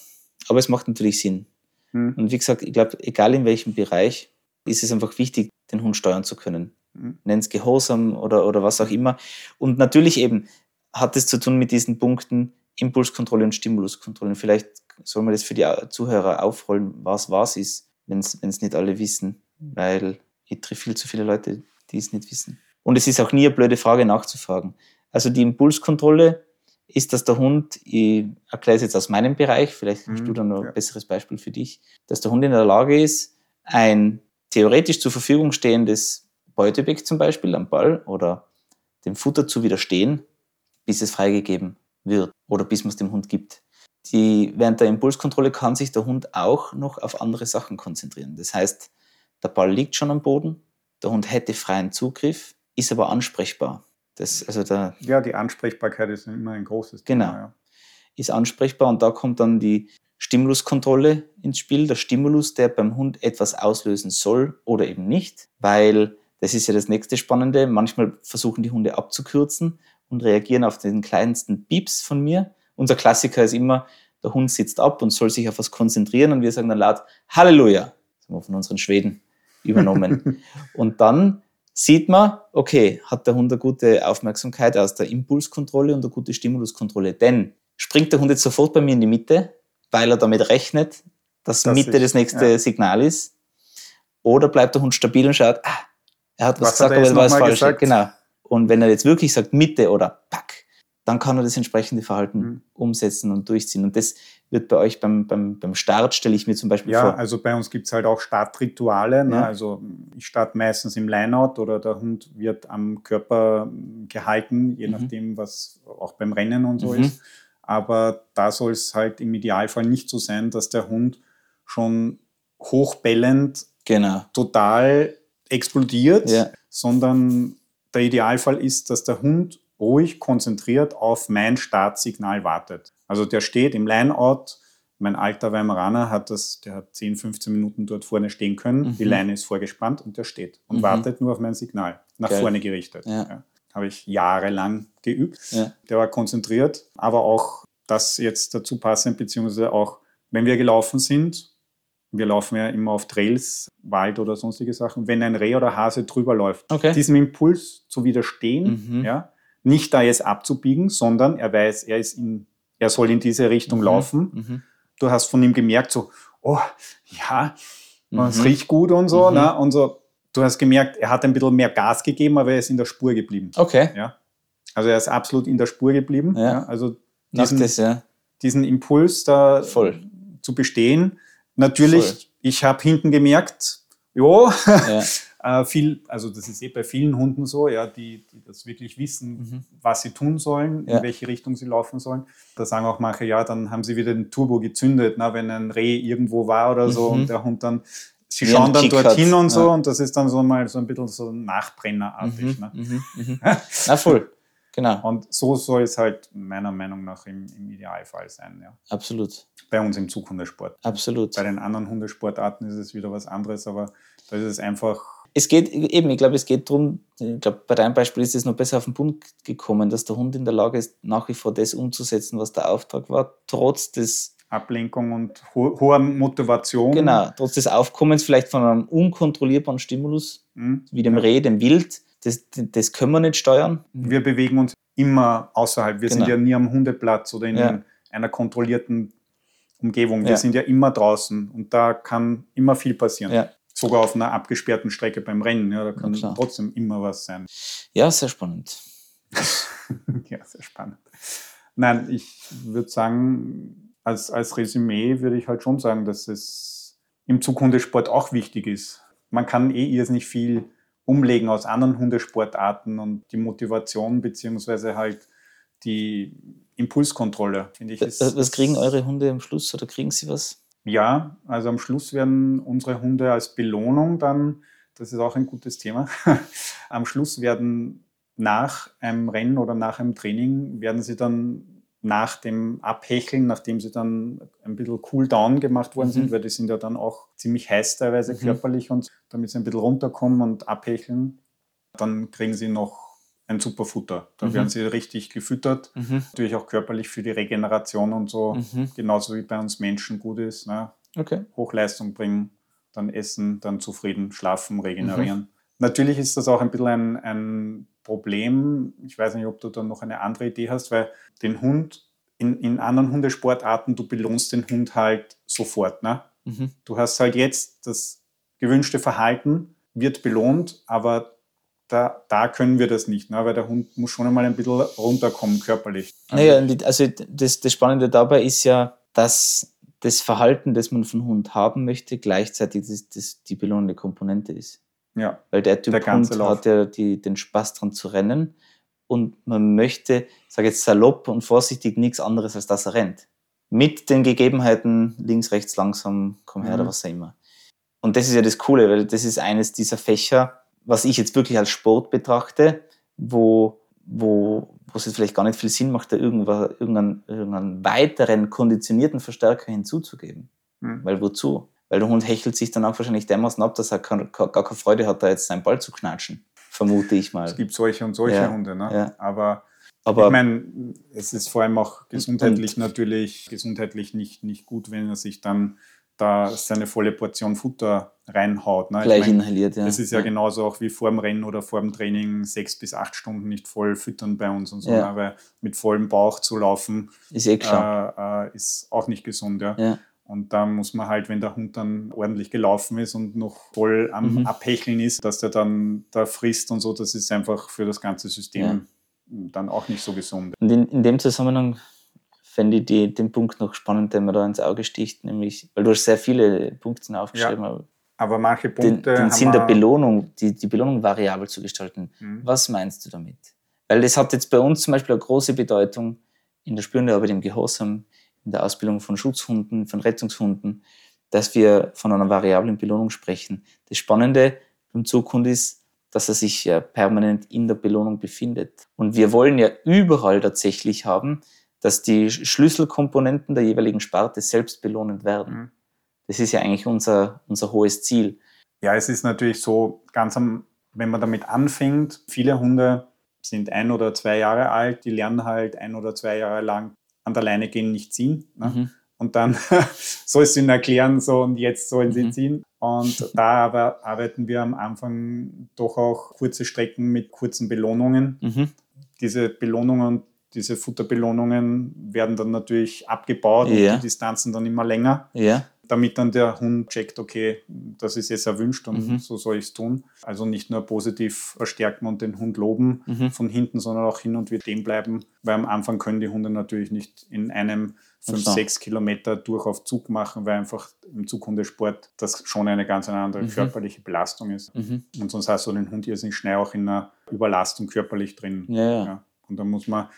aber es macht natürlich Sinn. Hm, Und wie gesagt, ich glaube, egal in welchem Bereich, ist es einfach wichtig, den Hund steuern zu können. hm, Nenn es Gehorsam oder, oder was auch immer. Und natürlich eben hat es zu tun mit diesen Punkten Impulskontrolle und Stimuluskontrolle. Und Vielleicht soll man das für die Zuhörer aufrollen, was was ist, wenn es nicht alle wissen, weil ich treffe viel zu viele Leute, die es nicht wissen. Und es ist auch nie eine blöde Frage nachzufragen. Also die Impulskontrolle ist, dass der Hund, ich erkläre es jetzt aus meinem Bereich, vielleicht hast Mhm, du dann noch ja. ein besseres Beispiel für dich, dass der Hund in der Lage ist, ein theoretisch zur Verfügung stehendes Beutebeck zum Beispiel, am Ball oder dem Futter zu widerstehen, bis es freigegeben wird oder bis man es dem Hund gibt. Die, während der Impulskontrolle kann sich der Hund auch noch auf andere Sachen konzentrieren. Das heißt, der Ball liegt schon am Boden, der Hund hätte freien Zugriff, ist aber ansprechbar. Das, also der, ja, die Ansprechbarkeit ist immer ein großes Thema. Genau. Ja. Ist ansprechbar und da kommt dann die Stimuluskontrolle ins Spiel. Der Stimulus, der beim Hund etwas auslösen soll oder eben nicht, weil das ist ja das nächste Spannende. Manchmal versuchen die Hunde abzukürzen und reagieren auf den kleinsten Pieps von mir. Unser Klassiker ist immer, der Hund sitzt ab und soll sich auf was konzentrieren und wir sagen dann laut Halleluja. Das haben wir von unseren Schweden übernommen. und dann sieht man, okay, hat der Hund eine gute Aufmerksamkeit aus der Impulskontrolle und eine gute Stimuluskontrolle. Denn springt der Hund jetzt sofort bei mir in die Mitte, weil er damit rechnet, dass das Mitte ich, das nächste ja. Signal ist? Oder bleibt der Hund stabil und schaut, ah, er hat was, was gesagt, aber er weiß falsch. Gesagt? Genau. Und wenn er jetzt wirklich sagt Mitte oder Pack, dann kann er das entsprechende Verhalten mhm. umsetzen und durchziehen. Und das wird bei euch beim, beim, beim Start, stelle ich mir zum Beispiel ja, vor. Ja, also bei uns gibt es halt auch Startrituale. Ne? Ja. Also ich starte meistens im Lineout oder der Hund wird am Körper gehalten, je mhm. nachdem, was auch beim Rennen und so mhm. ist. Aber da soll es halt im Idealfall nicht so sein, dass der Hund schon hochbellend genau. total explodiert, ja. sondern der Idealfall ist, dass der Hund ruhig konzentriert auf mein Startsignal wartet. Also der steht im Lineout. Mein alter Weimaraner hat das, der hat 10, 15 Minuten dort vorne stehen können. Mhm. Die Leine ist vorgespannt und der steht und mhm. wartet nur auf mein Signal, nach Geil. vorne gerichtet. Ja. Ja. Habe ich jahrelang geübt. Ja. Der war konzentriert, aber auch das jetzt dazu passend, beziehungsweise auch, wenn wir gelaufen sind, wir laufen ja immer auf Trails, Wald oder sonstige Sachen, wenn ein Reh oder Hase drüber läuft, okay. diesem Impuls zu widerstehen, mhm. ja, nicht da jetzt abzubiegen, sondern er weiß, er ist in, er soll in diese Richtung mhm. laufen. Mhm. Du hast von ihm gemerkt, so, oh, ja, mhm. es riecht gut und so, mhm. ne? und so. Du hast gemerkt, er hat ein bisschen mehr Gas gegeben, aber er ist in der Spur geblieben. Okay. Ja. Also er ist absolut in der Spur geblieben. Ja. ja? Also diesen, das, ja. diesen Impuls da Voll. zu bestehen. Natürlich, Voll. ich habe hinten gemerkt, jo, ja. Äh, viel, also das ist eh bei vielen Hunden so, ja, die, die das wirklich wissen, mhm. was sie tun sollen, in welche Richtung sie laufen sollen. Da sagen auch manche, ja, dann haben sie wieder den Turbo gezündet, na, wenn ein Reh irgendwo war oder so mhm. und der Hund dann, sie schauen dann dorthin hat. und so ja. und das ist dann so mal so ein bisschen so nachbrennerartig. Mhm. Ne? Mhm. mhm. Na voll. Genau. Und so soll es halt meiner Meinung nach im, im Idealfall sein. Ja. Absolut. Bei uns im Zughundesport. Absolut. Bei den anderen Hundesportarten ist es wieder was anderes, aber da ist es einfach es geht eben, ich glaube, es geht darum, ich glaube, bei deinem Beispiel ist es noch besser auf den Punkt gekommen, dass der Hund in der Lage ist, nach wie vor das umzusetzen, was der Auftrag war, trotz des Ablenkung und ho hoher Motivation. Genau, trotz des Aufkommens vielleicht von einem unkontrollierbaren Stimulus, mhm. wie dem ja. Reh, dem Wild, das, das können wir nicht steuern. Wir bewegen uns immer außerhalb. Wir genau. sind ja nie am Hundeplatz oder in ja. einer kontrollierten Umgebung. Wir ja. sind ja immer draußen und da kann immer viel passieren. Ja sogar auf einer abgesperrten Strecke beim Rennen. Ja, da kann trotzdem immer was sein. Ja, sehr spannend. ja, sehr spannend. Nein, ich würde sagen, als, als Resümee würde ich halt schon sagen, dass es im Zughundesport auch wichtig ist. Man kann eh irrsinnig viel umlegen aus anderen Hundesportarten und die Motivation beziehungsweise halt die Impulskontrolle, finde ich. Ist, was kriegen eure Hunde am Schluss oder kriegen sie was? Ja, also am Schluss werden unsere Hunde als Belohnung dann, das ist auch ein gutes Thema, am Schluss werden nach einem Rennen oder nach einem Training, werden sie dann nach dem Abhecheln, nachdem sie dann ein bisschen cool down gemacht worden mhm. sind, weil die sind ja dann auch ziemlich heiß teilweise mhm. körperlich und damit sie ein bisschen runterkommen und abhecheln, dann kriegen sie noch ein super Futter. Da mhm. werden sie richtig gefüttert. Mhm. Natürlich auch körperlich für die Regeneration und so, mhm. genauso wie bei uns Menschen gut ist. Ne? Okay. Hochleistung bringen, dann essen, dann zufrieden schlafen, regenerieren. Mhm. Natürlich ist das auch ein bisschen ein, ein Problem. Ich weiß nicht, ob du da noch eine andere Idee hast, weil den Hund in, in anderen Hundesportarten, du belohnst den Hund halt sofort. Ne? Mhm. Du hast halt jetzt das gewünschte Verhalten, wird belohnt, aber da, da können wir das nicht, ne? weil der Hund muss schon einmal ein bisschen runterkommen körperlich. Naja, also das, das Spannende dabei ist ja, dass das Verhalten, das man von Hund haben möchte, gleichzeitig das, das die belohnende Komponente ist. Ja. Weil der Typ Der Hund Lauf. hat ja die, den Spaß dran zu rennen und man möchte, ich sage jetzt salopp und vorsichtig, nichts anderes, als dass er rennt. Mit den Gegebenheiten links, rechts, langsam, komm her Mhm. oder was auch immer. Und das ist ja das Coole, weil das ist eines dieser Fächer, was ich jetzt wirklich als Sport betrachte, wo, wo, wo es jetzt vielleicht gar nicht viel Sinn macht, da irgendwa- irgendeinen, irgendeinen weiteren konditionierten Verstärker hinzuzugeben. Mhm. Weil wozu? Weil der Hund hechelt sich dann auch wahrscheinlich dermaßen ab, dass er kein, gar keine Freude hat, da jetzt seinen Ball zu knatschen. Vermute ich mal. Es gibt solche und solche Ja, Hunde. Ne? ja. Aber Aber ich meine, es ist vor allem auch gesundheitlich natürlich gesundheitlich nicht, nicht gut, wenn er sich dann da seine volle Portion Futter reinhaut. Ne? Ich gleich mein, inhaliert, ja. Das ist ja, genauso auch wie vor dem Rennen oder vor dem Training sechs bis acht Stunden nicht voll füttern bei uns und so. Ja. ne? Weil mit vollem Bauch zu laufen Ist eh äh, äh, ist auch nicht gesund. Ja? ja. Und da muss man halt, wenn der Hund dann ordentlich gelaufen ist und noch voll am Mhm. Abhecheln ist, dass der dann da frisst und so, das ist einfach für das ganze System Ja. dann auch nicht so gesund. Und in, in dem Zusammenhang fände ich die, den Punkt noch spannend, der mir da ins Auge sticht, nämlich, weil du hast sehr viele Punkte aufgeschrieben, aber Aber manche den, Punkte. den haben Sinn der Belohnung, die, die Belohnung variabel zu gestalten. Mhm. Was meinst du damit? Weil das hat jetzt bei uns zum Beispiel eine große Bedeutung in der Spürenarbeit im Gehorsam, in der Ausbildung von Schutzhunden, von Rettungshunden, dass wir von einer variablen Belohnung sprechen. Das Spannende beim Zughund ist, dass er sich ja permanent in der Belohnung befindet. Und wir wollen ja überall tatsächlich haben, dass die Schlüsselkomponenten der jeweiligen Sparte selbst belohnend werden. Mhm. Das ist ja eigentlich unser, unser hohes Ziel. Ja, es ist natürlich so, ganz am, wenn man damit anfängt, viele Hunde sind ein oder zwei Jahre alt, die lernen halt ein oder zwei Jahre lang an der Leine gehen, nicht ziehen. Ne? Mhm. Und dann sollst du ihnen erklären, so und jetzt sollen sie Mhm. ziehen. Und da aber arbeiten wir am Anfang doch auch kurze Strecken mit kurzen Belohnungen. Mhm. Diese Belohnungen, diese Futterbelohnungen werden dann natürlich abgebaut Ja. und die Distanzen dann immer länger, Ja. Damit dann der Hund checkt, okay, das ist jetzt erwünscht und Mhm. so soll ich es tun. Also nicht nur positiv verstärken und den Hund loben Mhm. von hinten, sondern auch hin und wieder stehen bleiben, weil am Anfang können die Hunde natürlich nicht in einem 5, so. 6 Kilometer durch auf Zug machen, weil einfach im Zughundesport das schon eine ganz andere Mhm. körperliche Belastung ist. Mhm. Und sonst hast du den Hund irrsinnig schnell auch in einer Überlastung körperlich drin. Ja, ja. Ja. Und da muss man,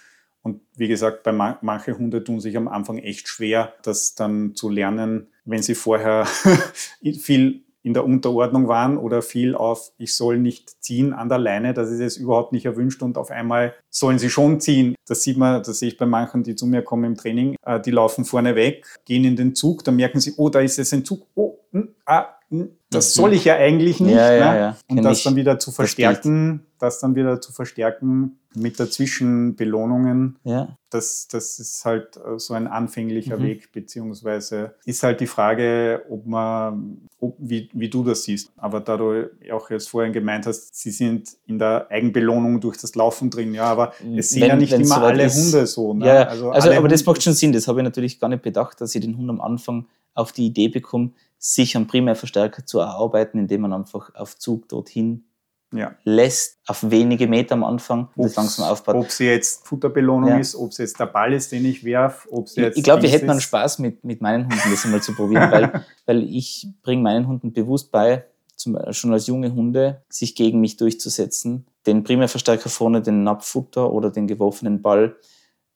und wie gesagt, bei man, manche Hunde tun sich am Anfang echt schwer, das dann zu lernen, wenn sie vorher viel in der Unterordnung waren oder viel auf, ich soll nicht ziehen an der Leine, das ist jetzt überhaupt nicht erwünscht und auf einmal sollen sie schon ziehen. Das sieht man, das sehe ich bei manchen, die zu mir kommen im Training, äh, die laufen vorne weg, gehen in den Zug, dann merken sie, oh, da ist jetzt ein Zug, oh, hm, ah, hm, das Mhm. soll ich ja eigentlich nicht. Ja, ja, ne? ja. Und Kenn das dann wieder zu verstärken, das dann wieder zu verstärken mit dazwischen Belohnungen, Ja. das, das ist halt äh, so ein anfänglicher Mhm. Weg, beziehungsweise ist halt die Frage, ob man, ob, wie, wie du das siehst. Aber da du auch jetzt vorhin gemeint hast, sie sind in der Eigenbelohnung durch das Laufen drin, ja, aber es sind Wenn- ja nicht immer soweit alle ist. Hunde so. Ne? Ja, also, alle aber das Hunde- macht schon Sinn. Das habe ich natürlich gar nicht bedacht, dass ich den Hund am Anfang auf die Idee bekomme, sich am Primärverstärker zu erarbeiten, indem man einfach auf Zug dorthin Ja. lässt, auf wenige Meter am Anfang und das Ob's- langsam aufbaut. Ob sie jetzt Futterbelohnung Ja. ist, ob es jetzt der Ball ist, den ich werf, ob es Ich, jetzt. ich glaube, wir hätten einen. Spaß mit, mit meinen Hunden, das einmal zu probieren, weil, weil ich bringe meinen Hunden bewusst bei, zum, schon als junge Hunde, sich gegen mich durchzusetzen, den Primärverstärker vorne, den Napffutter oder den geworfenen Ball,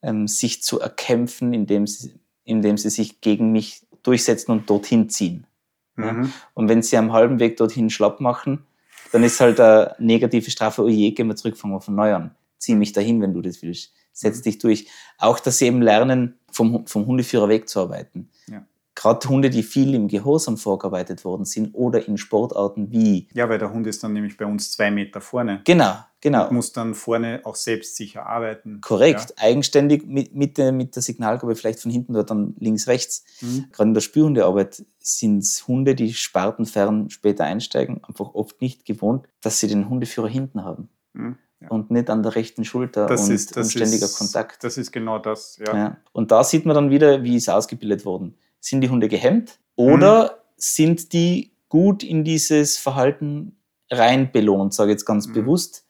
ähm, sich zu erkämpfen, indem sie, indem sie sich gegen mich durchsetzen und dorthin ziehen. Mhm. Und wenn sie am halben Weg dorthin schlapp machen, dann ist halt eine negative Strafe, oh je, gehen wir zurück, fangen wir von neu an. Zieh mich dahin, wenn du das willst. Setz Mhm. dich durch. Auch, dass sie eben lernen, vom, vom Hundeführer wegzuarbeiten. Ja. Gerade Hunde, die viel im Gehorsam vorgearbeitet worden sind oder in Sportarten wie. Ja, weil der Hund ist dann nämlich bei uns zwei Meter vorne. Genau, genau. Muss dann vorne auch selbstsicher arbeiten. Korrekt. Eigenständig mit, mit, der, mit der Signalgabe vielleicht von hinten oder dann links, rechts. Ja. Mhm. Gerade in der Spürhundearbeit sind es Hunde, die spartenfern später einsteigen, einfach oft nicht gewohnt, dass sie den Hundeführer hinten haben Mhm. Ja. und nicht an der rechten Schulter Das und, ist, und ständiger ist, Kontakt. Das ist genau das, ja. Ja. Und da sieht man dann wieder, wie ist ausgebildet worden. Sind die Hunde gehemmt oder Mhm. sind die gut in dieses Verhalten rein belohnt, sage ich jetzt ganz Mhm. bewusst,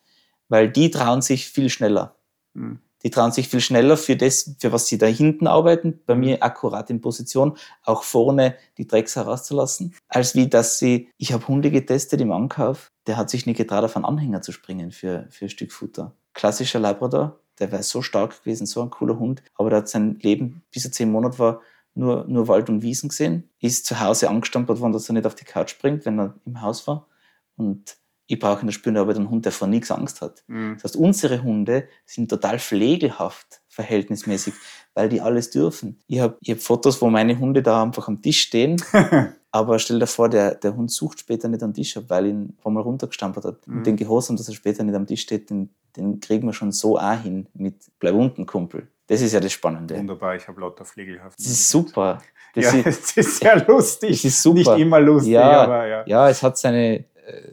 weil die trauen sich viel schneller. Mhm. Die trauen sich viel schneller für das, für was sie da hinten arbeiten, bei mir akkurat in Position, auch vorne die Drecks herauszulassen, als wie dass sie, ich habe Hunde getestet im Ankauf, der hat sich nicht getraut, auf einen Anhänger zu springen für, für ein Stück Futter. Klassischer Labrador, der wäre so stark gewesen, so ein cooler Hund, aber der hat sein Leben, bis er zehn Monate war, nur, nur Wald und Wiesen gesehen, ist zu Hause angestampert worden, dass er nicht auf die Couch springt, wenn er im Haus war. Und ich brauche in der Spürarbeit einen Hund, der vor nichts Angst hat. Mhm. Das heißt, unsere Hunde sind total pflegelhaft, verhältnismäßig, weil die alles dürfen. Ich habe hab Fotos, wo meine Hunde da einfach am Tisch stehen, aber stell dir vor, der, der Hund sucht später nicht am Tisch ab, weil ihn ein paar Mal runtergestampert hat. Mhm. Und den Gehorsam, dass er später nicht am Tisch steht, den, den kriegen wir schon so auch hin mit Bleib unten, Kumpel. Das ist ja das Spannende. Wunderbar, ich habe lauter pflegelhaft. Das ist super. Das ja, ist, es ist sehr lustig. Das ist super. Nicht immer lustig, ja, aber ja. Ja, es hat seine,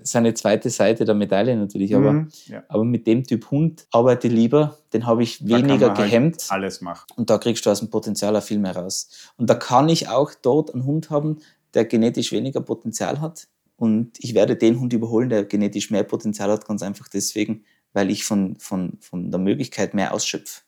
seine zweite Seite der Medaille natürlich, aber, mhm, ja. aber mit dem Typ Hund arbeite lieber, den habe ich weniger halt gehemmt. Halt alles machen. Und da kriegst du aus dem Potenzial auch viel mehr raus. Und da kann ich auch dort einen Hund haben, der genetisch weniger Potenzial hat. Und ich werde den Hund überholen, der genetisch mehr Potenzial hat, ganz einfach deswegen, weil ich von, von, von der Möglichkeit mehr ausschöpfe.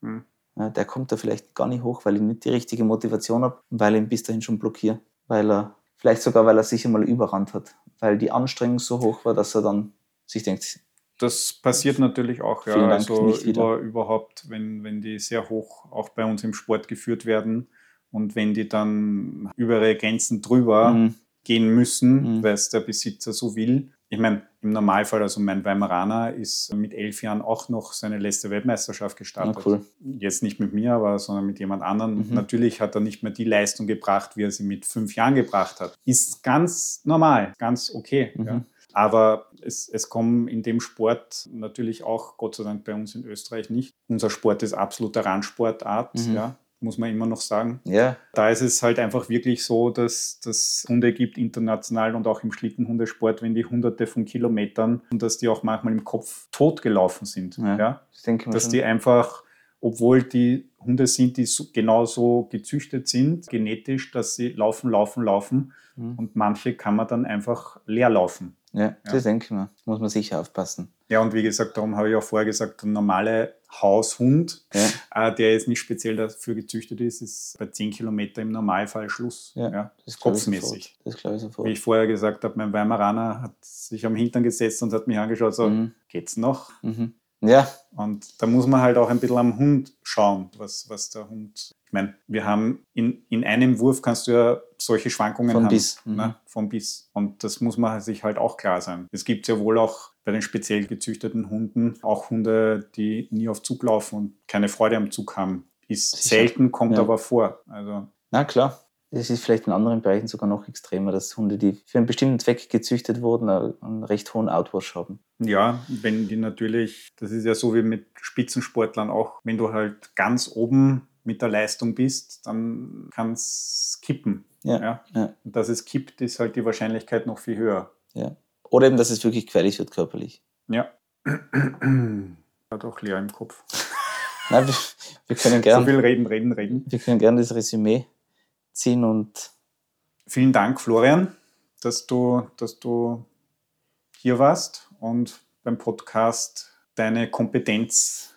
Mhm. Ja, der kommt da vielleicht gar nicht hoch, weil ich nicht die richtige Motivation habe und weil ich ihn bis dahin schon blockiere. Weil er, vielleicht sogar, weil er sich einmal überrannt hat. Weil die Anstrengung so hoch war, dass er dann sich denkt, das passiert natürlich auch, ja. Dank, also über, überhaupt, wenn, wenn die sehr hoch auch bei uns im Sport geführt werden und wenn die dann über ihre Grenzen drüber mhm. gehen müssen, mhm. weil es der Besitzer so will, ich meine, im Normalfall, also mein Weimaraner ist mit elf Jahren auch noch seine letzte Weltmeisterschaft gestartet. Ja, cool. Jetzt nicht mit mir, aber sondern mit jemand anderem. Mhm. Natürlich hat er nicht mehr die Leistung gebracht, wie er sie mit fünf Jahren gebracht hat. Ist ganz normal, ganz okay. Mhm. Ja. Aber es, es kommen in dem Sport natürlich auch, Gott sei Dank bei uns in Österreich nicht. Unser Sport ist absoluter Randsportart. Mhm. Ja muss man immer noch sagen. Ja. Da ist es halt einfach wirklich so, dass es Hunde gibt, international und auch im Schlittenhundesport, wenn die hunderte von Kilometern und dass die auch manchmal im Kopf totgelaufen sind. Ja, ja? Das dass schon. die einfach, obwohl die Hunde sind, die so, genauso gezüchtet sind, genetisch, dass sie laufen, laufen, laufen mhm. und manche kann man dann einfach leer laufen. Ja, ja. das denke ich mir. muss man sicher aufpassen. Ja, und wie gesagt, darum habe ich auch vorher gesagt, der normale Haushund, ja. äh, der jetzt nicht speziell dafür gezüchtet ist, ist bei 10 Kilometer im Normalfall Schluss. Ja, ja das kopfmäßig. Das glaube ich sofort. Wie ich vorher gesagt habe, mein Weimaraner hat sich am Hintern gesetzt und hat mich angeschaut, so, mhm. geht's noch? Mhm. Ja. Und da muss man halt auch ein bisschen am Hund schauen, was, was der Hund. Ich meine, wir haben in, in einem Wurf kannst du ja solche Schwankungen Von haben. Biss. Ne? Mhm. Vom Biss. Und das muss man sich halt auch klar sein. Es gibt ja wohl auch bei den speziell gezüchteten Hunden auch Hunde, die nie auf Zug laufen und keine Freude am Zug haben. Ist Sicher. selten, kommt ja. aber vor. Also Na klar. Es ist vielleicht in anderen Bereichen sogar noch extremer, dass Hunde, die für einen bestimmten Zweck gezüchtet wurden, einen recht hohen Outwash haben. Ja, wenn die natürlich, das ist ja so wie mit Spitzensportlern auch, wenn du halt ganz oben mit der Leistung bist, dann kann es kippen. Ja, ja. ja. Und dass es kippt, ist halt die Wahrscheinlichkeit noch viel höher. Ja. Oder eben, dass es wirklich gefährlich wird körperlich. Ja. Hat auch leer im Kopf. Nein, wir, wir können gerne. So viel reden, reden, reden. Wir können gerne das Resümee ziehen und. Vielen Dank, Florian, dass du, dass du hier warst und beim Podcast deine Kompetenz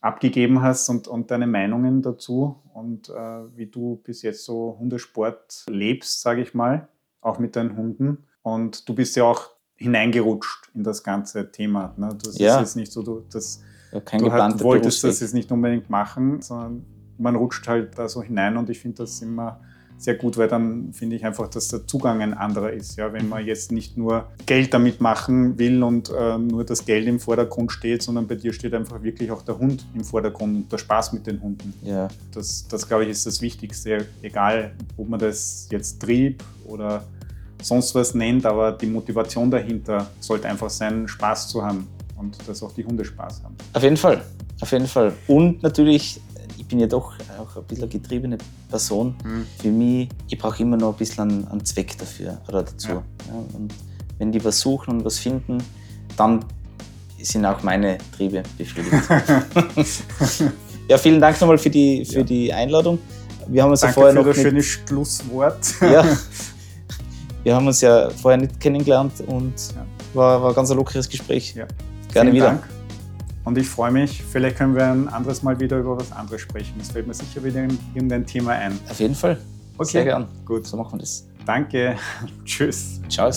abgegeben hast und, und deine Meinungen dazu und äh, wie du bis jetzt so Hundesport lebst, sage ich mal, auch mit deinen Hunden. Und du bist ja auch hineingerutscht in das ganze Thema. Ne? Das ja. ist jetzt nicht so, du, das, ja, du hat, wolltest das jetzt nicht unbedingt machen, sondern man rutscht halt da so hinein und ich finde das immer sehr gut, weil dann finde ich einfach, dass der Zugang ein anderer ist. Ja, wenn man jetzt nicht nur Geld damit machen will und äh, nur das Geld im Vordergrund steht, sondern bei dir steht einfach wirklich auch der Hund im Vordergrund und der Spaß mit den Hunden. Ja. Das, das glaube ich, ist das Wichtigste. Egal, ob man das jetzt Trieb oder sonst was nennt, aber die Motivation dahinter sollte einfach sein, Spaß zu haben und dass auch die Hunde Spaß haben. Auf jeden Fall, auf jeden Fall. Und natürlich ich bin ja doch auch ein bisschen eine getriebene Person. Mhm. Für mich, ich brauche immer noch ein bisschen einen, Zweck dafür oder dazu. Ja. Ja, und wenn die was suchen und was finden, dann sind auch meine Triebe befriedigt. ja, vielen Dank nochmal für die, für ja. die Einladung. Wir haben uns Danke ja vorher für noch das schöne Schlusswort. ja, wir haben uns ja vorher nicht kennengelernt und war, war ein ganz lockeres Gespräch. Ja. Gerne vielen wieder. Dank. Und ich freue mich, vielleicht können wir ein anderes Mal wieder über was anderes sprechen. Es fällt mir sicher wieder in irgendein Thema ein. Auf jeden Fall. Okay. Sehr gern. Gut. So machen wir das. Danke. Tschüss. Ciao.